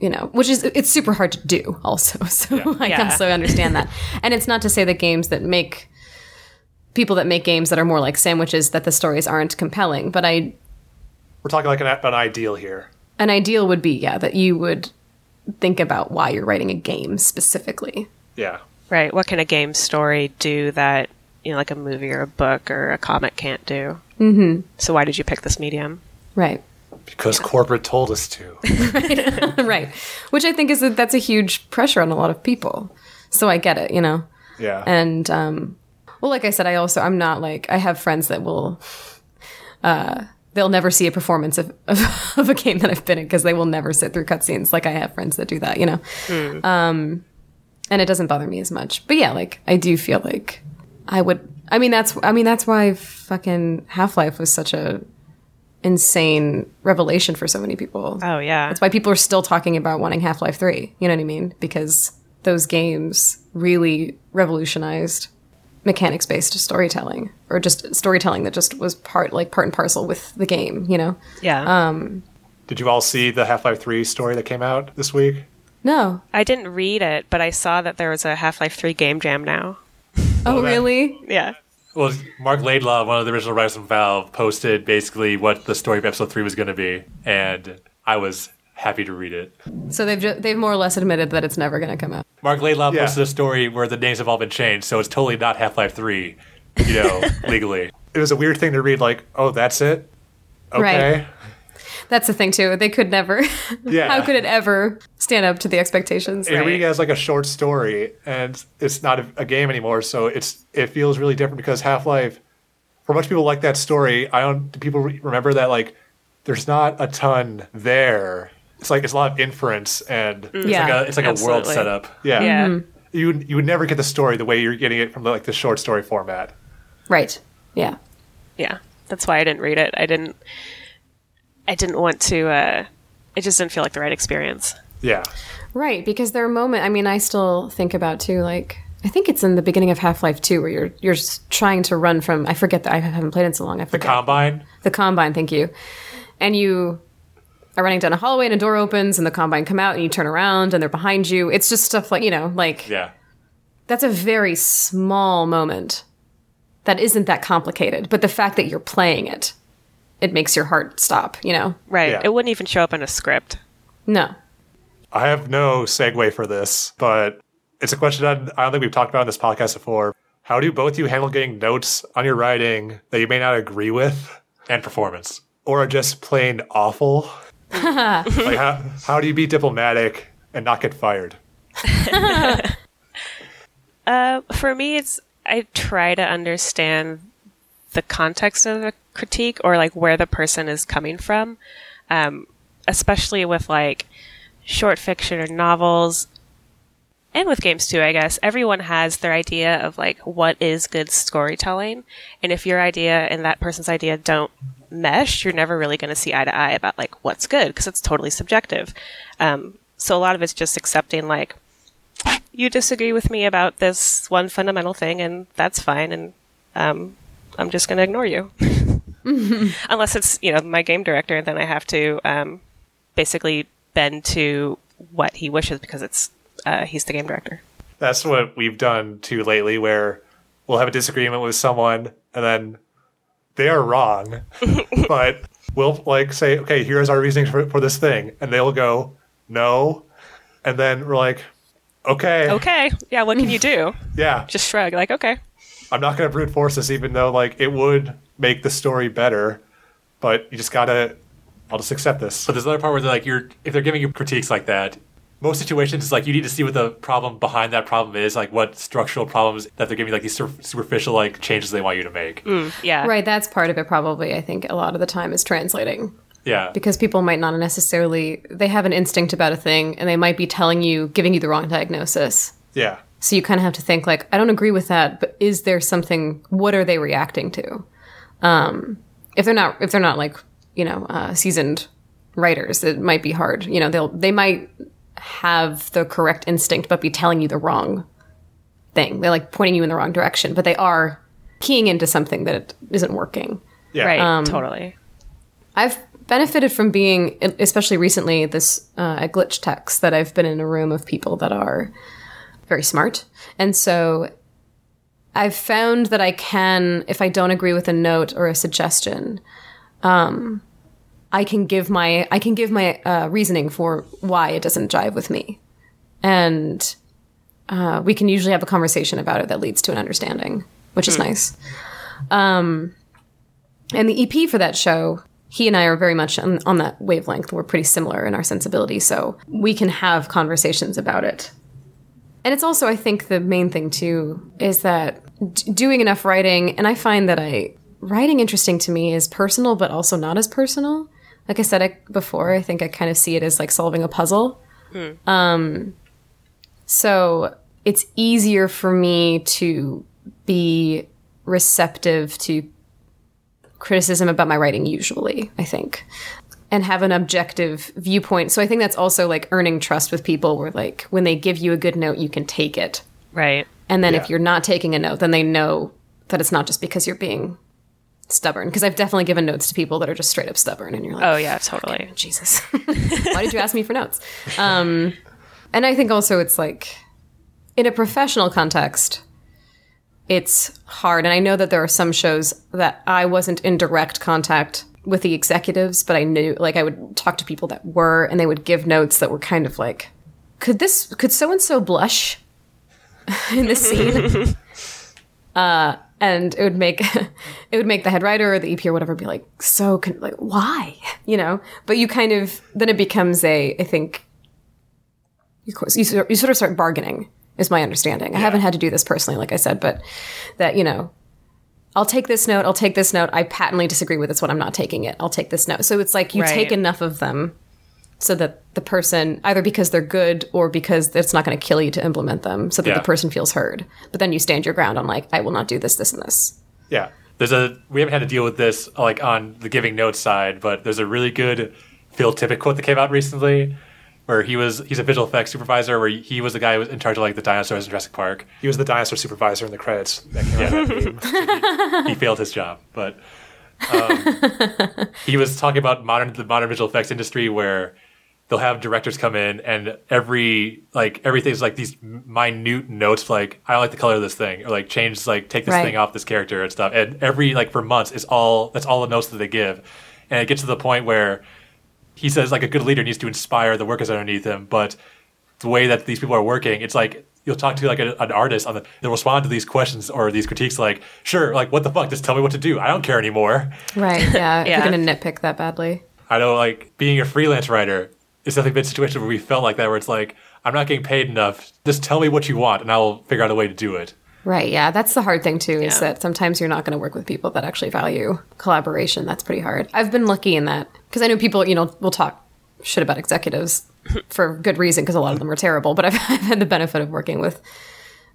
D: you know which is it's super hard to do also so i
C: Yeah.
D: also understand that and it's not to say that games that make people that make games that are more like sandwiches that the stories aren't compelling but i
A: We're talking like an, an ideal here.
D: an ideal would be yeah that you would think about why you're writing a game specifically
A: Yeah.
C: Right. What can a game story do that, you know, like a movie or a book or a comic can't do? Mm-hmm. So why did you pick this medium?
D: right
A: Because corporate told us to.
D: right which i think is that that's a huge pressure on a lot of people so i get it you know
A: Yeah.
D: and um well like i said i also i'm not like i have friends that will uh they'll never see a performance of, of, of a game that i've been in because they will never sit through cutscenes like i have friends that do that you know um and it doesn't bother me as much but yeah like i do feel like i would i mean that's i mean that's why fucking half-life was such a insane revelation for so many people
C: Oh yeah.
D: that's why people are still talking about wanting Half Life 3. You know what I mean? Because those games really revolutionized mechanics based storytelling or just storytelling that just was part like part and parcel with the game, you know.
C: Yeah.
A: um Did you all see the Half Life 3 story that came out this week?
D: No.
C: I didn't read it, but I saw that there was a Half Life 3 game jam now.
D: Oh,
A: that-
D: really?
C: Yeah.
B: Well, Marc Laidlaw, one of the original writers from Valve, posted basically what the story of Episode Three was going to be, and I was happy to read it.
D: So they've ju- they've more or less admitted that it's never going to come out.
B: Marc Laidlaw
A: Yeah.
B: posted a story where the names have all been changed, so it's totally not Half Life Three, you know, legally.
A: It was a weird thing to read, like, oh, that's it? Okay.
D: Right. That's the thing too. They could never.
A: Yeah.
D: How could it ever stand up to the expectations?
A: You're
C: Right.
A: reading it as like a short story, and it's not a, a game anymore, so it's it feels really different because Half Life, for much people like that story, I don't. Do people re- remember that like there's not a ton there. It's like it's a lot of inference and mm.
B: It's
D: Yeah.
B: like a, it's like a world setup.
A: yeah,
C: Yeah.
A: you would- you would never get the story the way you're getting it from the, like the short story format.
D: Right. Yeah.
C: Yeah. That's why I didn't read it. I didn't I didn't want to uh it just didn't feel like the right experience.
A: Yeah,
D: Right, because there are moments. I mean, I still think about too. Like, I think it's in the beginning of Half Life Two, where you're you're trying to run from. I forget that I haven't played it in so long. I forget The
B: Combine.
D: the combine. Thank you. And you are running down a hallway, and a door opens, and the combine come out, and you turn around, and they're behind you. It's just stuff like you know, like
B: Yeah.
D: that's a very small moment. That isn't that complicated, but the fact that you're playing it, it makes your heart stop. You know?
C: Right.
A: Yeah.
C: It wouldn't even show up in a script.
D: No.
A: I have no segue for this, but it's a question that I don't think we've talked about on this podcast before. How do both you handle getting notes on your writing that you may not agree with?
B: And performance.
A: or are just plain awful? like how, how do you be diplomatic and not get fired?
C: Uh, for me, it's I try to understand the context of a critique or like where the person is coming from, um, especially with like short fiction or novels, and with games too. I guess everyone has their idea of like what is good storytelling, and if your idea and that person's idea don't mesh, you're never really going to see eye to eye about like what's good because it's totally subjective. Um, so a lot of it's just accepting like you disagree with me about this one fundamental thing, and that's fine, and um, I'm just going to ignore you. Unless it's, you know, my game director, then I have to um, basically bend to what he wishes because it's uh, he's the game director.
A: That's what we've done too lately, where we'll have a disagreement with someone and then they are wrong, but we'll like say, okay, here's our reasoning for, for this thing, and they'll go, no, and then we're like, okay,
C: Okay, yeah, what can you do?
A: yeah,
C: Just shrug, like, okay.
A: I'm not gonna brute force this, even though like it would make the story better, but you just gotta, I'll just accept this.
B: But there's another part where they're like, you're if they're giving you critiques like that, most situations it's like you need to see what the problem behind that problem is, like what structural problems that they're giving like these sur- superficial like changes they want you to make.
C: Mm, yeah.
D: Right, that's part of it probably. I think a lot of the time is translating.
B: Yeah.
D: because people might not necessarily they have an instinct about a thing and they might be telling you giving you the wrong diagnosis
A: Yeah,
D: so you kind of have to think like i don't agree with that but is there something what are they reacting to um if they're not if they're not like you know uh, seasoned writers it might be hard. You know they'll they might have the correct instinct but be telling you the wrong thing. They're like pointing you in the wrong direction but they are keying into something that isn't working.
A: Yeah,
C: Right, totally.
D: I've benefited from being, especially recently, this uh, at Glitch Techs, that I've been in a room of people that are very smart. And so I've found that I can, if I don't agree with a note or a suggestion, um, I can give my I can give my uh, reasoning for why it doesn't jive with me, and uh, we can usually have a conversation about it that leads to an understanding, which is nice. Um, and the EP for that show, he and I are very much on, on that wavelength. We're pretty similar in our sensibility, so we can have conversations about it. And it's also, I think, the main thing too is that d- doing enough writing, and I find that I writing interesting to me is personal, but also not as personal. Like I said I, before, I think I kind of see it as like solving a puzzle. Um, so it's easier for me to be receptive to criticism about my writing usually i think and have an objective viewpoint. So I think that's also like earning trust with people where like when they give you a good note, you can take it.
C: Right.
D: And then
A: Yeah.
D: if you're not taking a note, then they know that it's not just because you're being stubborn. Because I've definitely given notes to people that are just straight up stubborn, and you're like,
C: Oh yeah, totally.
D: Jesus, why did you ask me for notes? Um, and I think also it's like in a professional context, it's hard. And I know that there are some shows that I wasn't in direct contact with the executives, but I knew, like, I would talk to people that were, and they would give notes that were kind of like, could this, could so and so blush in this scene? uh, and it would make it would make the head writer or the EP or whatever be like so con- like why? You know? But you kind of then it becomes a I think you, you, sort- you sort of start bargaining is my understanding. I haven't had to do this personally like I said but that you know I'll take this note I'll take this note I patently disagree with this one I'm not taking it I'll take this note so it's like you
C: Right.
D: take enough of them so that the person either because they're good or because it's not going to kill you to implement them so that
B: Yeah.
D: the person feels heard but then you stand your ground on like i will not do this this and this
A: Yeah.
B: There's a we haven't had to deal with this like on the giving notes side, but there's a really good Phil Tippett quote that came out recently, where he was he's a visual effects supervisor, where he was the guy who was in charge of like the dinosaurs in Jurassic Park.
A: He was the dinosaur supervisor in the credits that came out of that game.
B: he failed his job, but um, he was talking about modern the modern visual effects industry where they'll have directors come in and every like everything's like these minute notes like I don't like the color of this thing or like change like take this
D: Right.
B: thing off this character and stuff and every like for months is all that's all the notes that they give and it gets to the point where he says like a good leader needs to inspire the workers underneath him but the way that these people are working it's like you'll talk to like a, an artist on the they'll respond to these questions or these critiques like sure like what the fuck? Just tell me what to do. I don't care anymore.
D: Right yeah, if
C: Yeah.
D: you're gonna nitpick that badly.
B: I know like being a freelance writer it's definitely been situation where we felt like that where it's like i'm not getting paid enough. Just tell me what you want and i'll figure out a way to do it
D: right yeah that's the hard thing too is that sometimes you're not going to work with people that actually value collaboration. That's pretty hard. I've been lucky in that because i know people you know will talk shit about executives for good reason because a lot of them are terrible but I've, I've had the benefit of working with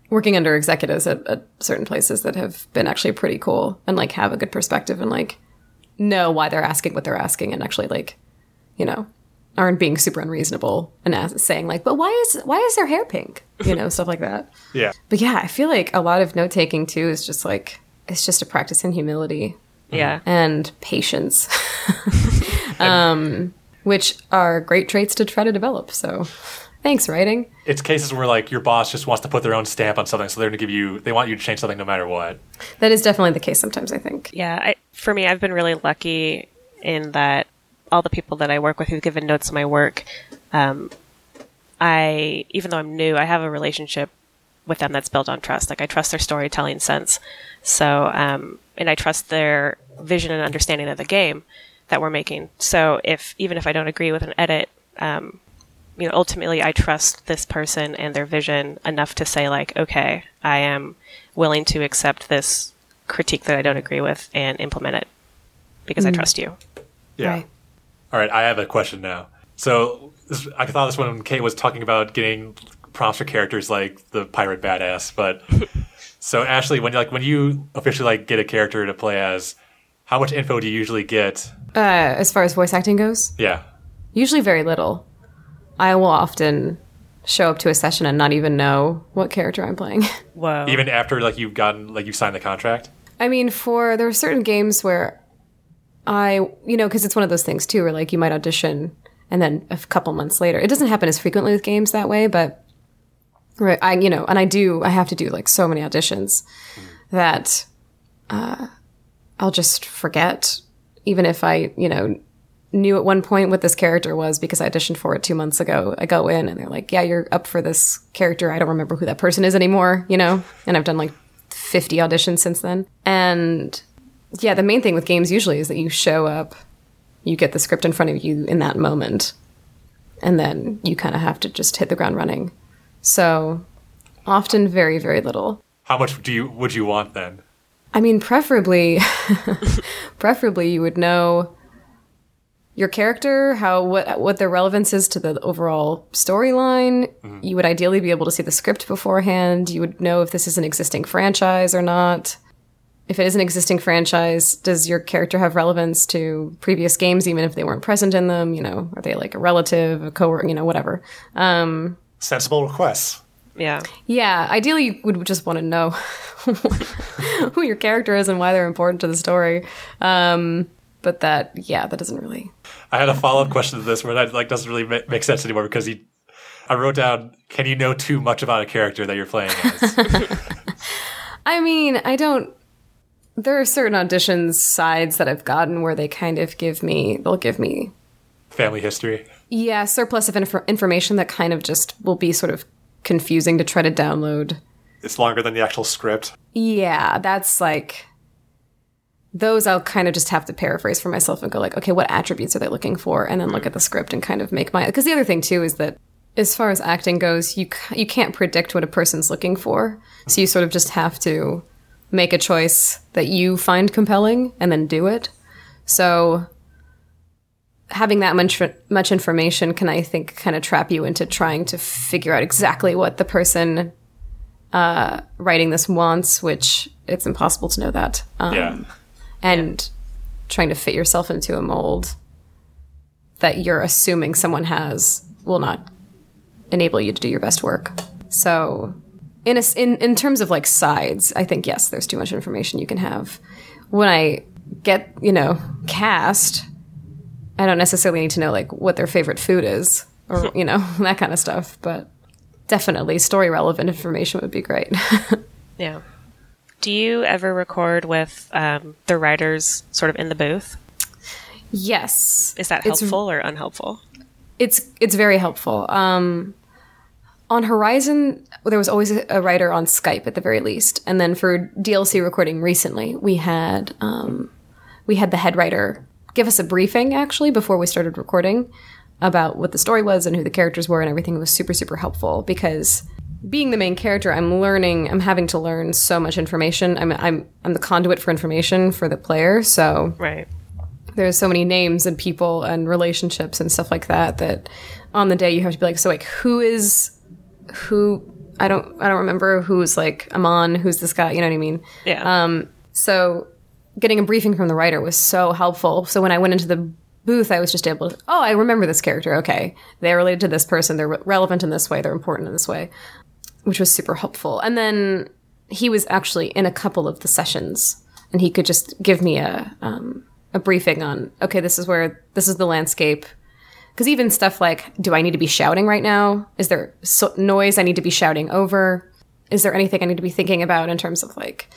D: working under executives at, at certain places that have been actually pretty cool and like have a good perspective and like know why they're asking what they're asking and actually like you know aren't being super unreasonable and as, saying like but why is why is their hair pink? You know stuff like that.
A: Yeah.
D: but yeah i feel like a lot of note taking too is just like it's just a practice in humility.
C: Yeah.
D: and patience. Um which are great traits to try to develop so thanks writing.
B: It's cases where like your boss just wants to put their own stamp on something so they're going to give you they want you to change something no matter what.
D: That is definitely the case sometimes i think.
C: Yeah, I, for me, I've been really lucky in that all the people that I work with who've given notes to my work, um, I even though I'm new, I have a relationship with them that's built on trust. Like I trust their storytelling sense, so um, and I trust their vision and understanding of the game that we're making. So if even if I don't agree with an edit, um, you know, ultimately I trust this person and their vision enough to say like, okay, I am willing to accept this critique that I don't agree with and implement it because I trust you.
A: Yeah.
D: right
B: All right, I have a question now. So this, I thought this one when Kate was talking about getting prompts for characters like the pirate badass, but so Ashly, when like when you officially like get a character to play as, how much info do you usually get?
D: uh as far as voice acting goes
B: Yeah,
D: usually very little i will often show up to a session and not even know what character i'm playing
C: Wow.
B: even after like you've gotten like you've signed the contract.
D: I mean, for there are certain games where I, you know, because it's one of those things too, where like you might audition and then a couple months later, it doesn't happen as frequently with games that way, but right, I, you know, and I do, I have to do like so many auditions that uh, I'll just forget, even if I, you know, knew at one point what this character was because I auditioned for it two months ago. I go in and they're like, "Yeah, you're up for this character." I don't remember who that person is anymore, you know, and I've done like 50 auditions since then. And yeah, the main thing with games usually is that you show up, you get the script in front of you in that moment, and then you kind of have to just hit the ground running. So often very, very little.
B: How much do you would you want then?
D: I mean, preferably, preferably you would know your character, how what what their relevance is to the overall storyline. Mm-hmm. You would ideally be able to see the script beforehand. You would know if this is an existing franchise or not. If it is an existing franchise, does your character have relevance to previous games, even if they weren't present in them? You know, are they like a relative, a co you know, whatever. Um,
A: Sensible requests.
C: Yeah.
D: yeah, ideally, you would just want to know who your character is and why they're important to the story. Um, but that, yeah, that doesn't really.
B: I had a follow up question to this where that like doesn't really make sense anymore because he, I wrote down, can you know too much about a character that you're playing as?
D: I mean, I don't. There are certain auditions sides that I've gotten where they kind of give me, they'll give me,
B: Family history.
D: yeah, surplus of inf- information that kind of just will be sort of confusing to try to download.
A: It's longer than the actual script.
D: Yeah, that's like those I'll kind of just have to paraphrase for myself and go like, okay, what attributes are they looking for, and then look mm. at the script and kind of make my. Because the other thing too is that as far as acting goes, you c- you can't predict what a person's looking for, so you sort of just have to make a choice that you find compelling and then do it. So having that much much information can I think kind of trap you into trying to figure out exactly what the person uh, writing this wants, which it's impossible to know that. Um,
B: Yeah.
D: and trying to fit yourself into a mold that you're assuming someone has will not enable you to do your best work. So, in a in in terms of like sides, I think yes, there's too much information you can have. When I get you know cast, I don't necessarily need to know like what their favorite food is or you know that kind of stuff, but definitely story relevant information would be great.
C: Yeah. Do you ever record with um, the writers sort of in the booth?
D: yes,
C: Is that
D: It's-
C: helpful or unhelpful?
D: it's it's very helpful. Um, on Horizon, there was always a, writer on Skype at the very least, and then for DLC recording recently, we had um, we had the head writer give us a briefing actually before we started recording about what the story was and who the characters were and everything. It was super super helpful because being the main character, I'm learning. I'm having to learn so much information. I'm I'm I'm the conduit for information for the player, so
C: Right.
D: there's so many names and people and relationships and stuff like that that on the day you have to be like so like who is who I don't I don't remember who's like Amon who's this guy you know what I mean?
C: Yeah.
D: Um, so getting a briefing from the writer was so helpful. So when I went into the booth I was just able to oh I remember this character okay. They're related to this person they're re- relevant in this way they're important in this way which was super helpful. And then he was actually in a couple of the sessions and he could just give me a um, a briefing on okay this is where this is the landscape because even stuff like do i need to be shouting right now? Is there so- noise i need to be shouting over? Is there anything i need to be thinking about in terms of like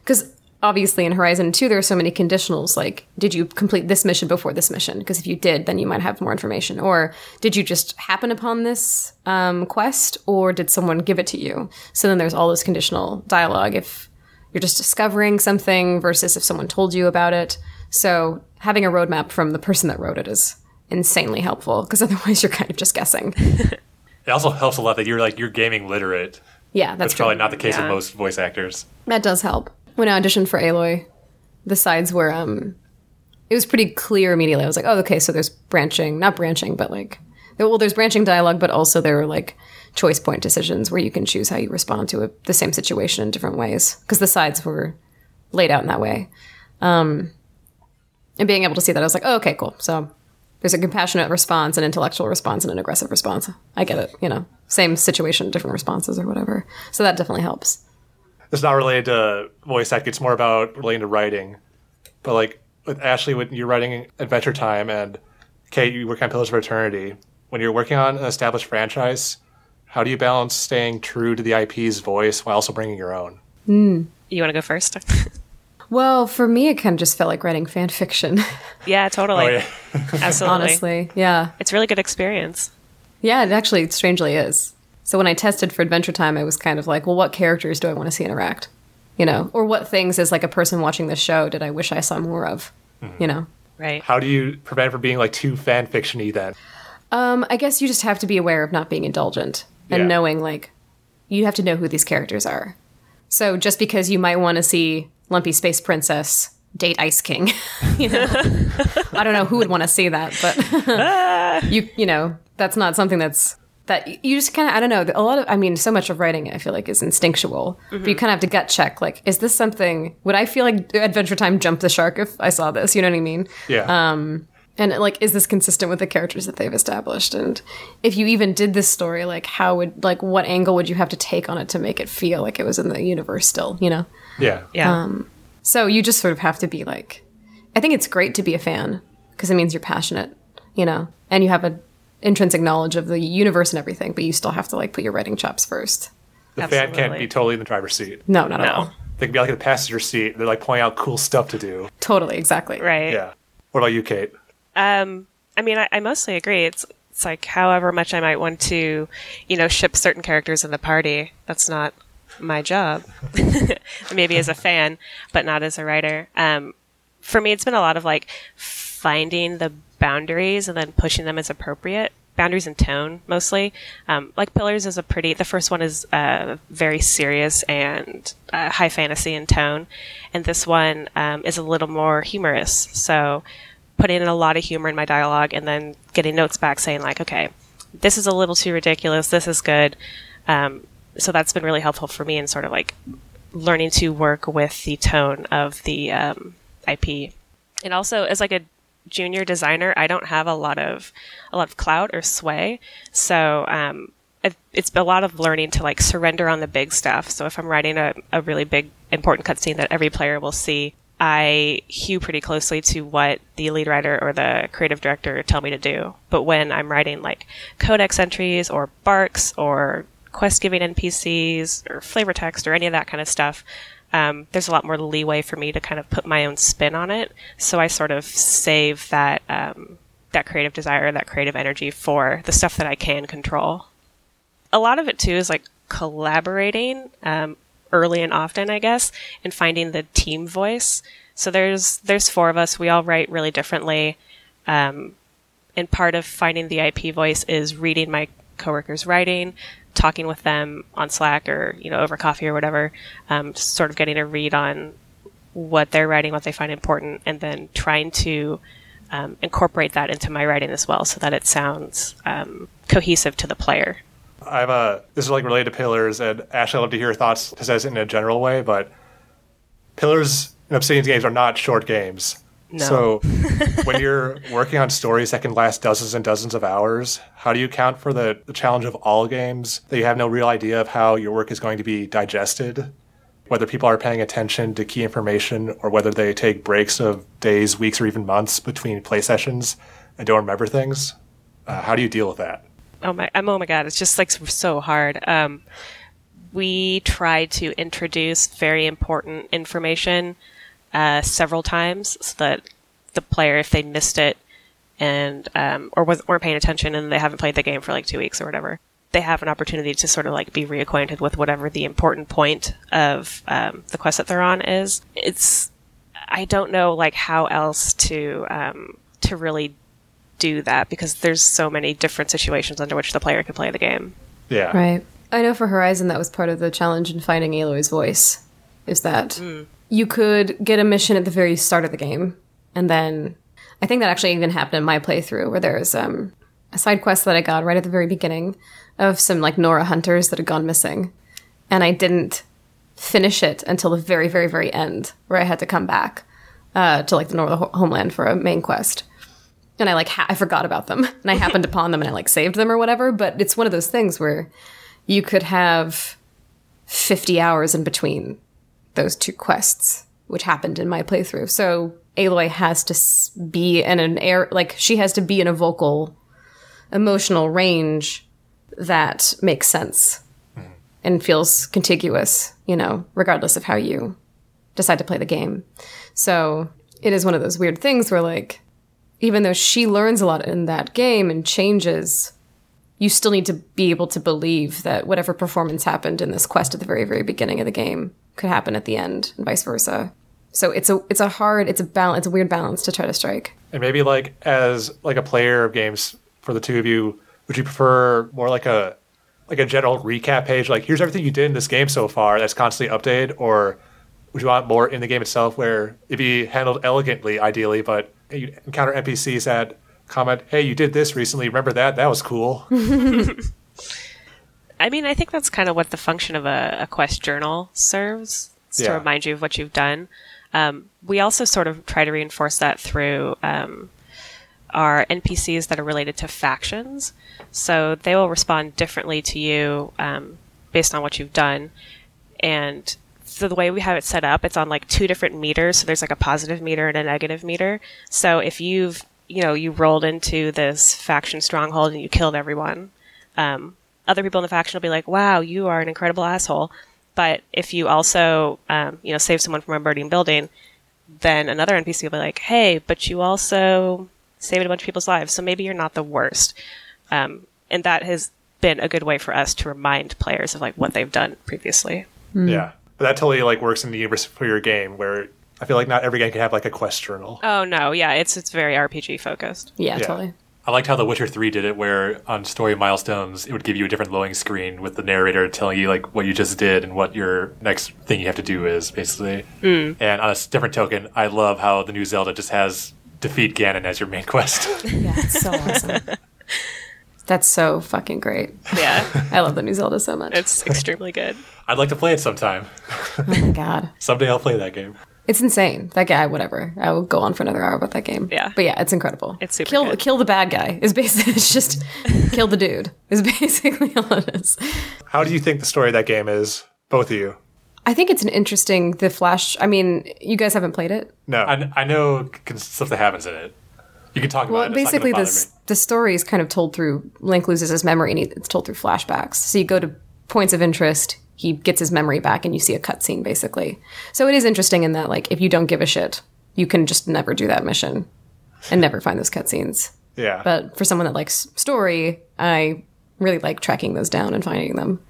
D: because obviously in horizon 2 there are so many conditionals like did you complete this mission before this mission? Because if you did then you might have more information. Or did you just happen upon this um, quest or did someone give it to you? So then there's all this conditional dialogue if you're just discovering something versus if someone told you about it. So having a roadmap from the person that wrote it is insanely helpful because otherwise you're kind of just guessing.
B: It also helps a lot that you're like you're gaming literate.
D: Yeah, that's
B: That's probably not the case
C: Yeah.
B: with most voice actors.
D: That does help. When I auditioned for Aloy, the sides were um it was pretty clear immediately. I was like, oh, okay, so there's branching, not branching, but like well, there's branching dialogue, but also there are like choice point decisions where you can choose how you respond to a, the same situation in different ways because the sides were laid out in that way. Um, and being able to see that, I was like, oh, okay, cool. So there's a compassionate response, an intellectual response, and an aggressive response. I get it. You know, same situation, different responses or whatever. So that definitely helps.
A: It's not related to voice acting. It's more about relating to writing. But like with Ashly, when you're writing Adventure Time and Kate, you work on Pillars of Eternity. When you're working on an established franchise, how do you balance staying true to the IP's voice while also bringing your own?
C: You want to go first?
D: Well, for me, it kind of just felt like writing fan fiction.
C: yeah, totally.
A: Oh yeah,
C: Absolutely.
D: honestly, yeah,
C: It's a really good experience.
D: yeah. It actually strangely is. So when I tested for Adventure Time, I was kind of like, well, what characters do I want to see interact? You know, or what things as like a person watching the show did I wish I saw more of? You know,
C: Right.
A: how do you prevent from being like too fan fictiony then?
D: um, I guess you just have to be aware of not being indulgent and
A: Yeah.
D: knowing like you have to know who these characters are. So just because you might want to see Lumpy Space Princess date Ice King, you know, I don't know who would want to see that, but you you know that's not something that's that you just kind of I don't know a lot of I mean so much of writing I feel like is instinctual. But you kind of have to gut check like is this something would I feel like Adventure Time jump the shark if I saw this? You know what I mean?
A: Yeah.
D: Um, and like is this consistent with the characters that they've established? And if you even did this story like how would like what angle would you have to take on it to make it feel like it was in the universe still you know
A: yeah.
C: Yeah.
D: so you just sort of have to be like I think it's great to be a fan because it means you're passionate you know and you have a intrinsic knowledge of the universe and everything but you still have to like put your writing chops first
A: The fan can't be totally in the driver's seat.
D: no not at
C: No.
D: all
A: They can be like in the passenger seat. They're like pointing out cool stuff to do.
D: totally exactly
C: right.
A: Yeah. What about you, Kate?
C: Um, I mean, I, I mostly agree. It's it's like however much I might want to, you know, ship certain characters in the party. That's not my job. Maybe as a fan, but not as a writer. Um, for me, it's been a lot of like finding the boundaries and then pushing them as appropriate. Boundaries and tone, mostly. Um, like Pillars is a pretty. The first one is uh, very serious and uh, high fantasy in tone, and this one um, is a little more humorous. So, putting in a lot of humor in my dialogue, and then getting notes back saying like, okay, this is a little too ridiculous. This is good. Um, so that's been really helpful for me in sort of like learning to work with the tone of the um, IP. And also, as like a junior designer, I don't have a lot of a lot of clout or sway. So um, it, it's a lot of learning to like surrender on the big stuff. So if I'm writing a, a really big important cutscene that every player will see, I hew pretty closely to what the lead writer or the creative director tell me to do. But when I'm writing like codex entries or barks or quest giving NPCs or flavor text or any of that kind of stuff, um, there's a lot more leeway for me to kind of put my own spin on it. So I sort of save that um, that creative desire, that creative energy for the stuff that I can control. A lot of it too is like collaborating um, early and often, I guess, and finding the team voice. So there's there's four of us. We all write really differently. Um, and part of finding the IP voice is reading my coworkers' writing, talking with them on Slack or you know over coffee or whatever, um, just sort of getting a read on what they're writing, what they find important, and then trying to um, incorporate that into my writing as well, so that it sounds um, cohesive to the player.
A: I have a this is like related to Pillars, and Ashly, I'd love to hear your thoughts. This is in a general way, but Pillars and Obsidian's games are not short games.
C: No.
A: So when you're working on stories that can last dozens and dozens of hours, how do you account for the, the challenge of all games that you have no real idea of how your work is going to be digested? Whether people are paying attention to key information or whether they take breaks of days, weeks, or even months between play sessions and don't remember things. Uh, how do you deal with that?
C: oh my um, oh my god it's just like so hard um, we try to introduce very important information uh, several times so that the player if they missed it and um, or was, weren't paying attention and they haven't played the game for like two weeks or whatever they have an opportunity to sort of like be reacquainted with whatever the important point of um, the quest that they're on is it's i don't know like how else to um, to really do that because there's so many different situations under which the player can play the game.
A: Yeah.
D: Right. I know for Horizon that was part of the challenge in finding Aloy's voice. Is that you could get a mission at the very start of the game, and then I think that actually even happened in my playthrough where there's um, a side quest that I got right at the very beginning of some like Nora hunters that had gone missing, and I didn't finish it until the very, very, very end where I had to come back uh, to like the Nora homeland for a main quest. And I like ha- I forgot about them. And I happened upon them and I like saved them or whatever. But it's one of those things where you could have fifty hours in between those two quests, which happened in my playthrough. So Aloy has to be in an air like she has to be in a vocal, emotional range that makes sense hmm. and feels contiguous. You know, regardless of how you decide to play the game. So it is one of those weird things where like even though she learns a lot in that game and changes, you still need to be able to believe that whatever performance happened in this quest at the very, very beginning of the game could happen at the end, and vice versa. So it's a it's a hard it's a balance it's a weird balance to try to strike.
A: And maybe like as like a player of games for the two of you, would you prefer more like a like a general recap page, like here's everything you did in this game so far that's constantly updated, or would you want more in the game itself where it'd be handled elegantly, ideally, but you encounter NPCs that comment, "Hey, you did this recently. Remember that? That was cool."
C: I mean, I think that's kind of what the function of a, a quest journal serves is to
A: Yeah.
C: remind you of what you've done. Um, we also sort of try to reinforce that through um, our NPCs that are related to factions. So they will respond differently to you um, based on what you've done. And so the way we have it set up, it's on like two different meters. So there's like a positive meter and a negative meter. So if you've, you know, you rolled into this faction stronghold and you killed everyone, um, other people in the faction will be like, wow, you are an incredible asshole. But if you also, um, you know, save someone from a burning building, then another NPC will be like, hey, but you also saved a bunch of people's lives. So maybe you're not the worst. Um, and that has been a good way for us to remind players of like what they've done previously.
A: Yeah. But that totally like works in the universe for your game where I feel like not every game can have like a quest journal.
C: Oh no, yeah, it's it's very RPG focused.
D: Yeah,
A: Yeah.
D: totally.
B: I liked how The Witcher 3 did it, where on story milestones, it would give you a different loading screen with the narrator telling you like what you just did and what your next thing you have to do is, basically. Mm. And on a different token, I love how the new Zelda just has defeat Ganon as your main quest.
D: Yeah, it's so awesome. That's so fucking great.
C: Yeah,
D: I love the new Zelda so much.
C: it's extremely good.
B: I'd like to play it sometime.
D: oh my god.
B: Someday I'll play that game.
D: It's insane. That guy, whatever. I will go on for another hour about that game.
C: Yeah.
D: But yeah, it's incredible.
C: It's super
D: kill
C: good.
D: kill the bad guy. Is basically it's just kill the dude. Is basically all it is.
A: How do you think the story of that game is? Both of you.
D: I think it's an interesting the flash I mean, you guys haven't played it?
A: No.
B: I, I know stuff that happens in it. You can talk
D: Well,
B: about it. It's not
D: basically,
B: gonna
D: this
B: me.
D: the story is kind of told through Link loses his memory, and he, it's told through flashbacks. So you go to points of interest, he gets his memory back, and you see a cutscene, basically. So it is interesting in that, like, if you don't give a shit, you can just never do that mission and never find those cutscenes.
A: yeah.
D: But for someone that likes story, I really like tracking those down and finding them.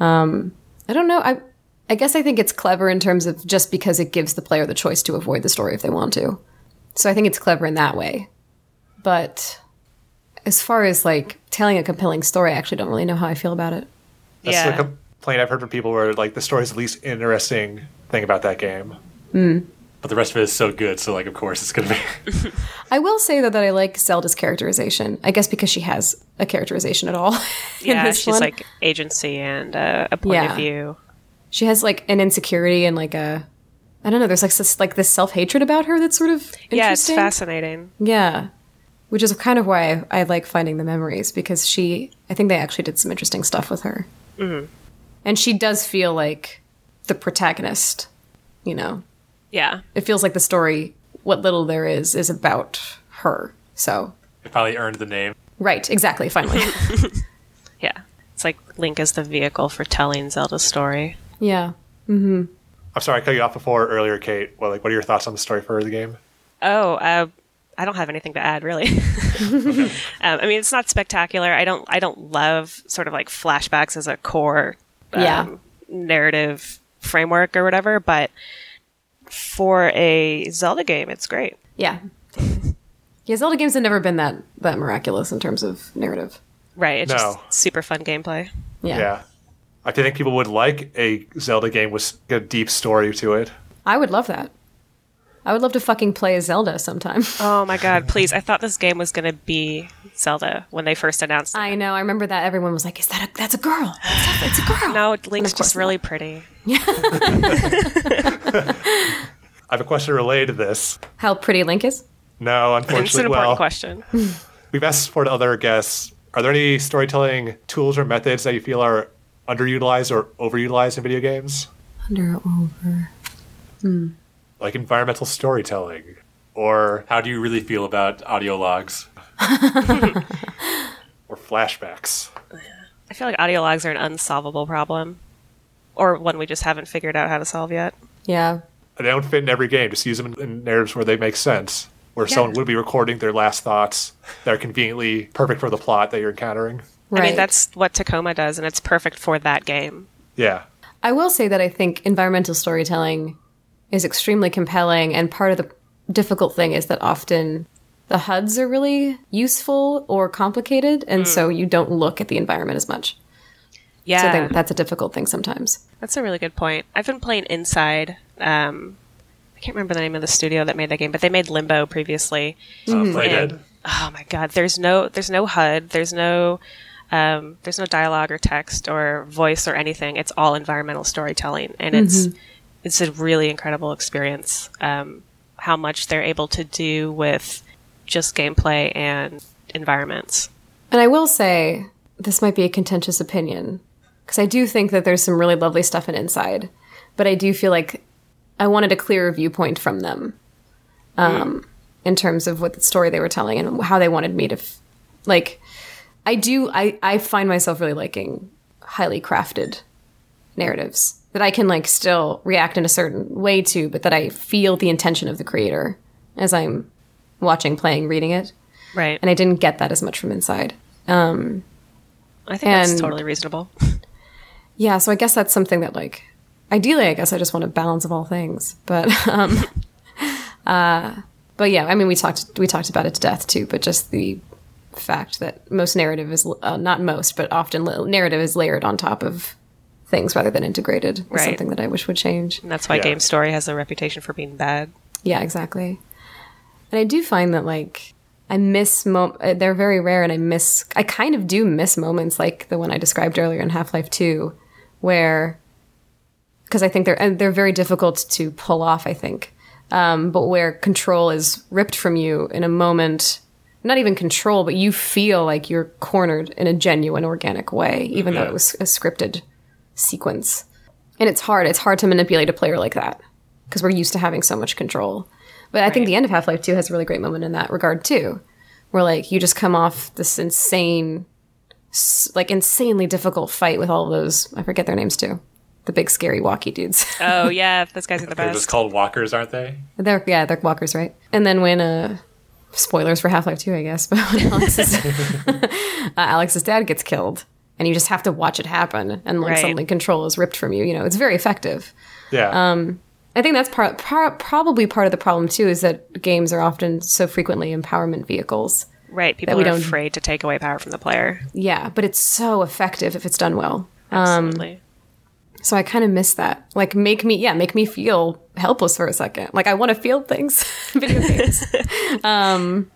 D: Um, I don't know. I I guess I think it's clever in terms of just because it gives the player the choice to avoid the story if they want to. So I think it's clever in that way. But as far as like telling a compelling story, I actually don't really know how I feel about it.
A: That's
C: yeah,
A: the complaint I've heard from people where like the story's the least interesting thing about that game.
B: But the rest of it is so good, so like, of course, it's gonna be.
D: I will say though that I like Zelda's characterization. I guess because she has a characterization at all.
C: yeah, she's
D: one.
C: like agency and uh, a point
D: Yeah.
C: of view.
D: she has like an insecurity and like a I don't know. There's like this like this self hatred about her that's sort of interesting.
C: Yeah, it's fascinating.
D: Yeah, which is kind of why I, I like finding the memories because she I think they actually did some interesting stuff with her, mm-hmm. And she does feel like the protagonist. You know,
C: Yeah,
D: it feels like the story, what little there is, is about her. So
B: it finally earned the name.
D: right, exactly. Finally,
C: yeah. It's like Link is the vehicle for telling Zelda's story.
D: yeah.
A: I'm sorry, I cut you off before earlier, Kate. Well, like, what are your thoughts on the story for the game?
C: Oh, uh, I don't have anything to add really. um, I mean, it's not spectacular. I don't. I don't love sort of like flashbacks as a core um,
D: Yeah.
C: narrative framework or whatever. But for a Zelda game, it's great.
D: Yeah. Yeah, Zelda games have never been that that miraculous in terms of narrative.
C: Right. It's
A: No.
C: just super fun gameplay.
D: Yeah.
A: Yeah. I think people would like a Zelda game with a deep story to it.
D: I would love that. I would love to fucking play a Zelda sometime.
C: Oh my god, please! I thought this game was going to be Zelda when they first announced it.
D: I know. I remember that everyone was like, "Is that a that's a girl? That's a, it's a girl."
C: no, Link's
D: of course
C: just really pretty.
A: I have a question related to this.
D: How pretty Link is.
A: No, unfortunately.
C: It's an
A: unfortunately,
C: important
A: well,
C: question.
A: we've asked for the other guests. Are there any storytelling tools or methods that you feel are underutilized or overutilized in video games?
D: Under over. Hmm.
A: Like environmental storytelling or
B: How do you really feel about audio logs?
A: or flashbacks.
C: I feel like audio logs are an unsolvable problem, or one we just haven't figured out how to solve yet.
D: Yeah.
A: They don't fit in every game. Just use them in narratives where they make sense, where someone would be recording their last thoughts that are conveniently perfect for the plot that you're encountering.
D: Right.
C: I mean, that's what Tacoma does, and it's perfect for that game.
A: Yeah.
D: I will say that I think environmental storytelling is extremely compelling, and part of the difficult thing is that often the HUDs are really useful or complicated, and so you don't look at the environment as much.
C: Yeah,
D: So that's a difficult thing sometimes.
C: that's a really good point. I've been playing Inside. Um, I can't remember the name of the studio that made that game, but they made Limbo previously.
A: Uh,
C: And-
A: dead.
C: Oh my god, there's no there's no HUD, there's no Um, there's no dialogue or text or voice or anything. It's all environmental storytelling, and it's it's a really incredible experience. Um, how much they're able to do with just gameplay and environments.
D: And I will say, this might be a contentious opinion, because I do think that there's some really lovely stuff in Inside, but I do feel like I wanted a clearer viewpoint from them um, in terms of what the story they were telling and how they wanted me to, f- like, I do, I, I find myself really liking highly crafted narratives that I can, like, still react in a certain way to, but that I feel the intention of the creator as I'm watching, playing, reading it.
C: Right.
D: And I didn't get that as much from Inside.
C: I think that's totally reasonable.
D: Yeah, so I guess that's something that like ideally I guess I just want a balance of all things. But um uh but yeah, I mean we talked we talked about it to death too, but just the fact that most narrative is uh, not most, but often narrative is layered on top of things rather than integrated is something that I wish would change.
C: And that's why
A: Yeah.
C: Game Story has a reputation for being bad.
D: Yeah, exactly. And I do find that like I miss mo- uh, they're very rare and I miss I kind of do miss moments like the one I described earlier in Half-Life 2 where because I think they're and they're very difficult to pull off, I think. Um, but where control is ripped from you in a moment, not even control, but you feel like you're cornered in a genuine, organic way, even though it was a scripted sequence. And it's hard. It's hard to manipulate a player like that because we're used to having so much control. But I think the end of Half Life 2 has a really great moment in that regard too, where like you just come off this insane, like insanely difficult fight with all of those, I forget their names too, the big scary walkie dudes.
C: Oh yeah, those guys are the best.
B: They're just called walkers, aren't they?
D: they're, yeah, they're walkers, right? And then when, uh, spoilers for Half Life 2, I guess, but when Alyx's, uh, Alyx's dad gets killed and you just have to watch it happen and like
C: Right.
D: suddenly control is ripped from you, you know, it's very effective.
A: Yeah.
D: I think that's part, part probably part of the problem too is that games are often so frequently empowerment vehicles.
C: Right. People
D: we
C: are
D: don't-
C: afraid to take away power from the player.
D: Yeah, but it's so effective if it's done well.
C: Absolutely.
D: So I kind of miss that. Like make me yeah, make me feel helpless for a second. Like I want to feel things video games. um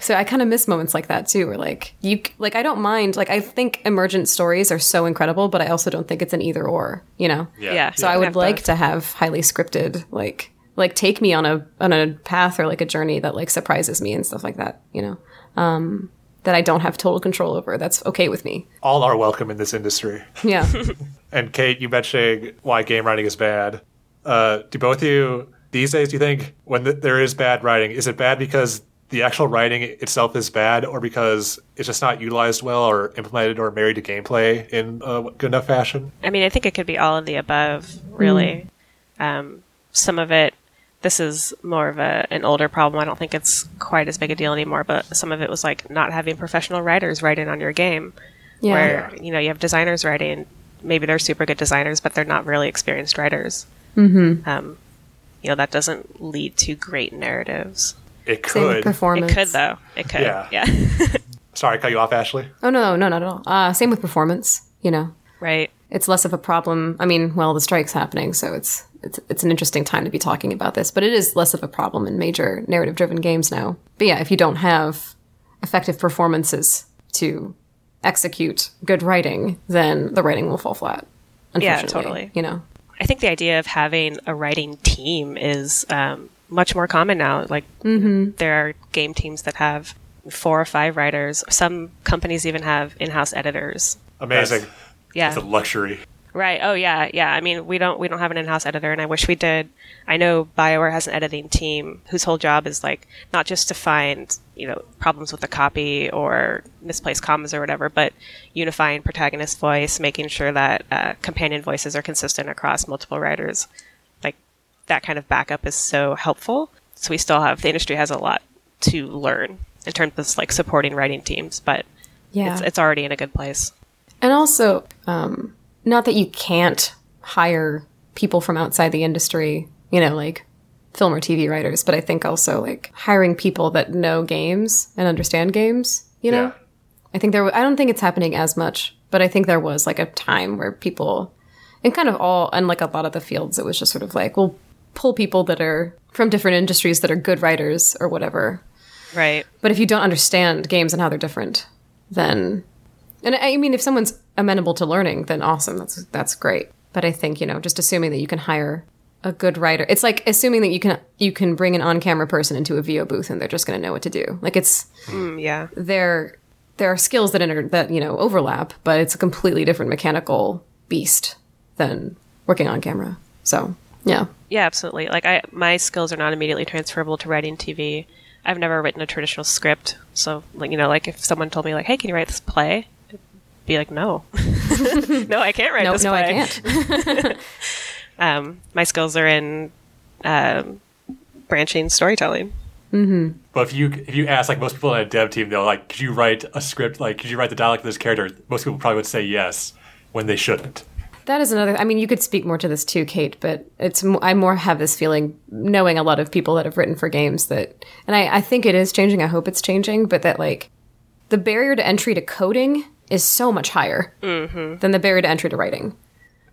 D: so I kind of miss moments like that too where like you like I don't mind like I think emergent stories are so incredible, but I also don't think it's an either or, you know.
C: yeah.
D: So I would like to have highly scripted, like like take me on a on a path or like a journey that like surprises me and stuff like that, you know. Um that I don't have total control over. That's okay with me.
A: All are welcome in this industry.
D: Yeah.
A: And Kate, you mentioning why game writing is bad. Uh, do both of you these days? Do you think when th- there is bad writing, is it bad because the actual writing itself is bad, or because it's just not utilized well, or implemented, or married to gameplay in a good enough fashion?
C: I mean, I think it could be all of the above, really. Um, some of it, this is more of a, an older problem. I don't think it's quite as big a deal anymore, but some of it was like not having professional writers writing on your game.
D: Yeah.
C: Where, you know, you have designers writing, maybe they're super good designers, but they're not really experienced writers. Mm-hmm. Um, you know, that doesn't lead to great narratives.
A: It
D: Same
A: could.
D: performance.
C: It could, though. It could.
A: Yeah.
C: Yeah.
A: Sorry, I cut you off, Ashly.
D: Oh no, no, not at all. Uh, same with performance. You know,
C: right.
D: it's less of a problem. I mean, well, the strike's happening, so it's it's it's an interesting time to be talking about this. But it is less of a problem in major narrative-driven games now. But yeah, if you don't have effective performances to execute good writing, then the writing will fall flat.
C: Yeah,
D: Unfortunately,
C: totally.
D: You know,
C: I think the idea of having a writing team is um, much more common now. Like there are game teams that have four or five writers. Some companies even have in-house editors.
A: Amazing.
C: Yeah.
B: It's a luxury.
C: Right. Oh yeah, yeah. I mean, we don't we don't have an in-house editor, and I wish we did. I know Bioware has an editing team whose whole job is like not just to find you know problems with the copy or misplaced commas or whatever, but unifying protagonist voice, making sure that uh, companion voices are consistent across multiple writers. Like that kind of backup is so helpful. So we still have the industry has a lot to learn in terms of like supporting writing teams, but
D: yeah.
C: it's it's already in a good place.
D: And also, um, not that you can't hire people from outside the industry, you know, like film or TV writers, but I think also like hiring people that know games and understand games, you know?
A: Yeah.
D: I think there, w- I don't think it's happening as much, but I think there was like a time where people, and kind of all, and like a lot of the fields, it was just sort of like, we'll pull people that are from different industries that are good writers or whatever.
C: Right.
D: But if you don't understand games and how they're different, then And I mean, if someone's amenable to learning, then awesome. That's that's great. But I think you know, just assuming that you can hire a good writer, it's like assuming that you can you can bring an on camera person into a VO booth and they're just going to know what to do. Like it's
C: Mm, yeah.
D: there there are skills that inter- that you know overlap, but it's a completely different mechanical beast than working on camera. So yeah,
C: Yeah, absolutely. Like I my skills are not immediately transferable to writing TV. I've never written a traditional script. So like you know, like if someone told me like, "Hey, can you write this play?" I'd be like, "No." no, I can't write
D: no,
C: this
D: no,
C: play.
D: I can't.
C: Um, my skills are in um, branching storytelling.
B: But if you if you ask like most people on a dev team, they'll like, could you write a script? Like, could you write the dialogue of this character? Most people probably would say yes when they shouldn't.
D: That is another. I mean, you could speak more to this too, Kate. But it's I more have this feeling, knowing a lot of people that have written for games that, and I, I think it is changing. I hope it's changing, but that like the barrier to entry to coding is so much higher mm-hmm. than the barrier to entry to writing.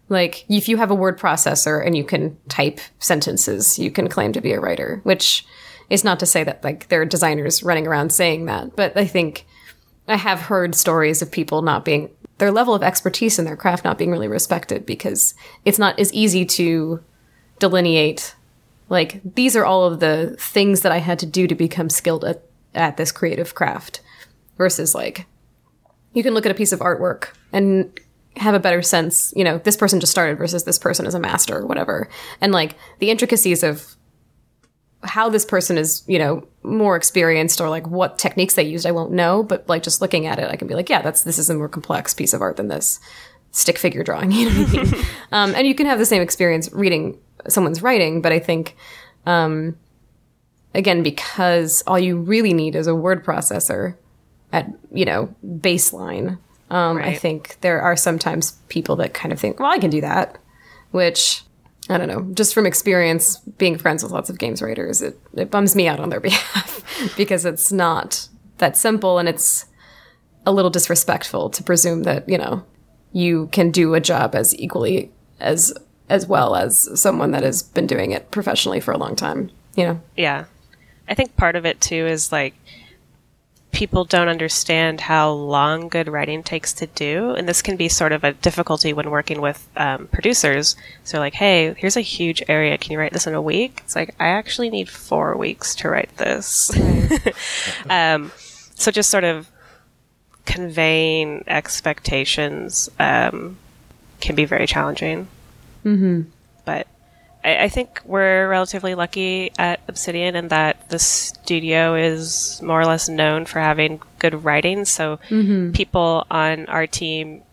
D: Like if you have a word processor and you can type sentences, you can claim to be a writer. Which is not to say that like there are designers running around saying that, but I think I have heard stories of people not being their level of expertise in their craft not being really respected because it's not as easy to delineate like these are all of the things that I had to do to become skilled at, at this creative craft versus like you can look at a piece of artwork and have a better sense, you know, this person just started versus this person is a master or whatever. And like the intricacies of how this person is, you know, more experienced or like what techniques they used, I won't know. But like just looking at it, I can be like, yeah, that's this is a more complex piece of art than this stick figure drawing. You know what I mean? um, and you can have the same experience reading someone's writing, but I think, um, again, because all you really need is a word processor at you know baseline. Um, I think there are sometimes people that kind of think, well, I can do that, which I don't know, just from experience being friends with lots of games writers, it, it bums me out on their behalf because it's not that simple and it's a little disrespectful to presume that, you know, you can do a job as equally as as well as someone that has been doing it professionally for a long time, you know.
C: Yeah. I think part of it too is like people don't understand how long good writing takes to do. And this can be sort of a difficulty when working with um, producers. So, like, hey, here's a huge area. Can you write this in a week? It's like, I actually need four weeks to write this. um, so, just sort of conveying expectations um, can be very challenging. Mm-hmm. But I, I think we're relatively lucky at Obsidian in that the studio is more or less known for having good writing. So mm-hmm. people on our team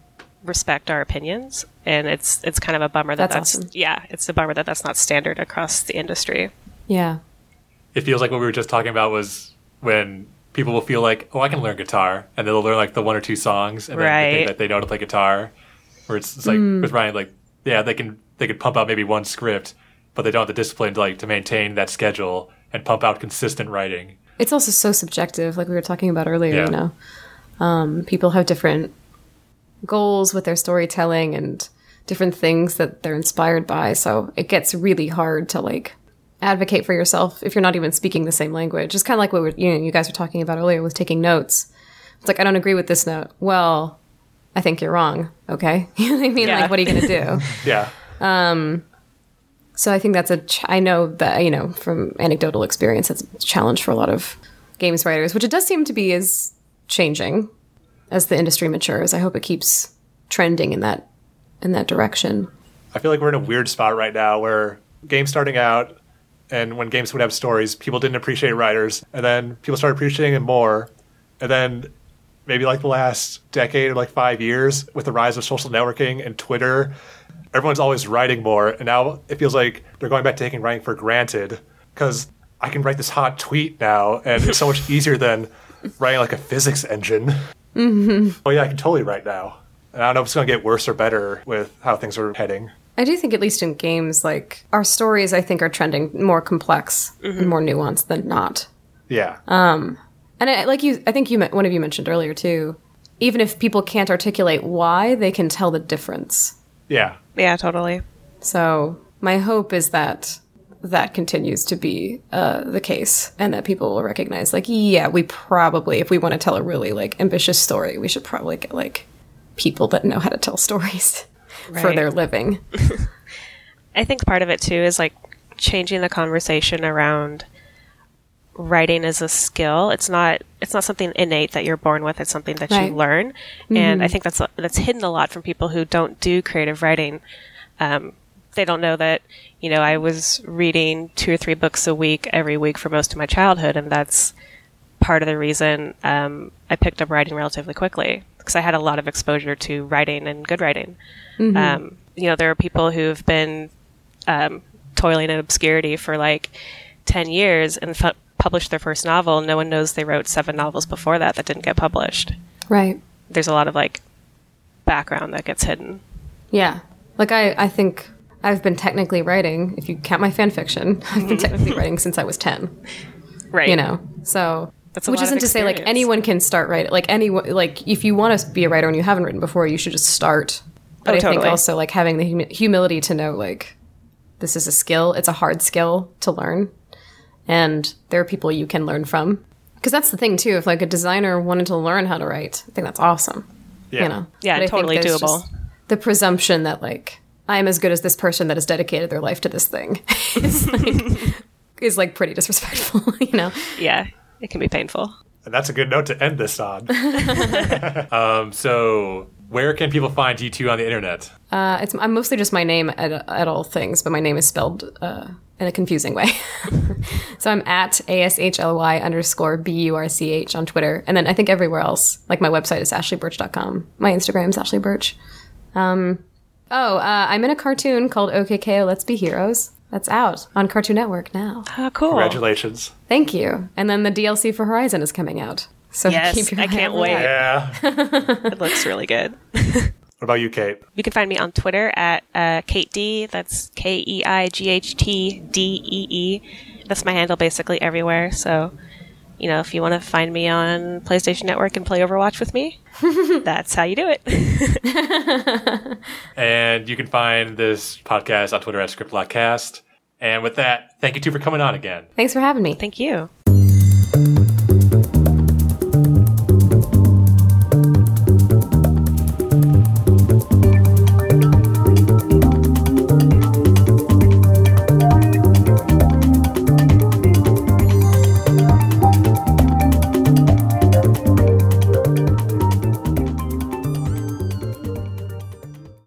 C: respect our opinions, and it's it's kind of a bummer that
D: That's
C: that's,
D: awesome.
C: yeah, it's a bummer that that's not standard across the industry.
D: Yeah.
B: It feels like what we were just talking about was when people will feel like, oh, I can learn guitar, and then they'll learn like the one or two songs, and then they think
C: Right.
B: that they know how to play guitar. Where it's, it's like mm. with Ryan, like yeah, they can they could pump out maybe one script, but they don't have the discipline to like to maintain that schedule and pump out consistent writing.
D: It's also so subjective, like we were talking about earlier,
B: Yeah.
D: you know. Um, people have different goals with their storytelling and different things that they're inspired by. So it gets really hard to like advocate for yourself if you're not even speaking the same language. It's kind of like what we you know, you guys were talking about earlier with taking notes. It's like, I don't agree with this note. Well, I think you're wrong. Okay. you know what I mean?
C: Yeah.
D: Like, what are you going to do?
A: Yeah.
D: So I think that's a. Ch- I know that you know from anecdotal experience, that's a challenge for a lot of games writers, which it does seem to be is changing as the industry matures. I hope it keeps trending in that in that direction.
A: I feel like we're in a weird spot right now where games starting out and when games would have stories, people didn't appreciate writers, and then people started appreciating them more. And then maybe like the last decade or like five years with the rise of social networking and Twitter, everyone's always writing more. And now it feels like they're going back to taking writing for granted because I can write this hot tweet now, and it's so much easier than writing like a physics engine. Mm-hmm. Oh, yeah, I can totally write now. And I don't know if it's going to get worse or better with how things are heading.
D: I do think, at least in games, like our stories, I think are trending more complex and more nuanced than not.
A: Yeah.
D: And I, like you, I think you, one of you mentioned earlier too. Even if people can't articulate why, they can tell the difference.
A: Yeah.
C: Yeah, totally.
D: So my hope is that that continues to be uh, the case and that people will recognize like yeah we probably if we want to tell a really like ambitious story we should probably get like people that know how to tell stories for their living
C: I think part of it too is like changing the conversation around writing is a skill. It's not it's not something innate that you're born with. It's something that
D: Right.
C: you learn, and I think that's that's hidden a lot from people who don't do creative writing. Um, they don't know that you know I was reading two or three books a week every week for most of my childhood, and that's part of the reason um, I picked up writing relatively quickly because I had a lot of exposure to writing and good writing. Um, you know, there are people who've been um, toiling in obscurity for like 10 years and published their first novel. No one knows they wrote seven novels before that that didn't get published.
D: right
C: There's a lot of like background that gets hidden.
D: Yeah. Like I, I think I've been technically writing, if you count my fan fiction, I've been mm-hmm. technically writing since I was 10,
C: Right.
D: you know? So,
C: That's
D: which isn't to say like anyone can start writing. Like anyone, like if you want to be a writer and you haven't written before, you should just start. Oh, but
C: Oh,
D: I think also like having the humi- humility to know like this is a skill. It's a hard skill to learn. And there are people you can learn from. Because that's the thing too. If like a designer wanted to learn how to write, I think that's awesome.
A: Yeah.
D: You know?
C: Yeah,
D: But
C: totally doable.
D: The presumption that like I'm as good as this person that has dedicated their life to this thing is like, is like pretty disrespectful. You know?
C: Yeah. It can be painful.
A: And that's a good note to end this on.
B: Um, so, where can people find you two on the internet?
D: Uh, it's I'm mostly just my name at, at all things, but my name is spelled uh, in a confusing way. so I'm at ashly underscore burch on Twitter, and then I think everywhere else, like my website is ashlyburch.com. My Instagram is Ashly Burch. Um, oh, uh, I'm in a cartoon called OK K.O.! Let's Be Heroes. That's out on Cartoon Network now.
C: Oh, cool.
A: Congratulations.
D: Thank you. And then the DLC for Horizon is coming out. So
C: Yes,
D: keep your
C: I can't wait.
A: Yeah.
C: It looks really good.
A: what about you, Kate?
C: You can find me on Twitter at uh, Kate D. That's K E I G H T D E E. That's my handle basically everywhere. So, you know, if you want to find me on PlayStation Network and play Overwatch with me, that's how you do it.
B: And you can find this podcast on Twitter at ScriptBlockcast. And with that, thank you two for coming on again.
D: Thanks for having me.
C: Thank you.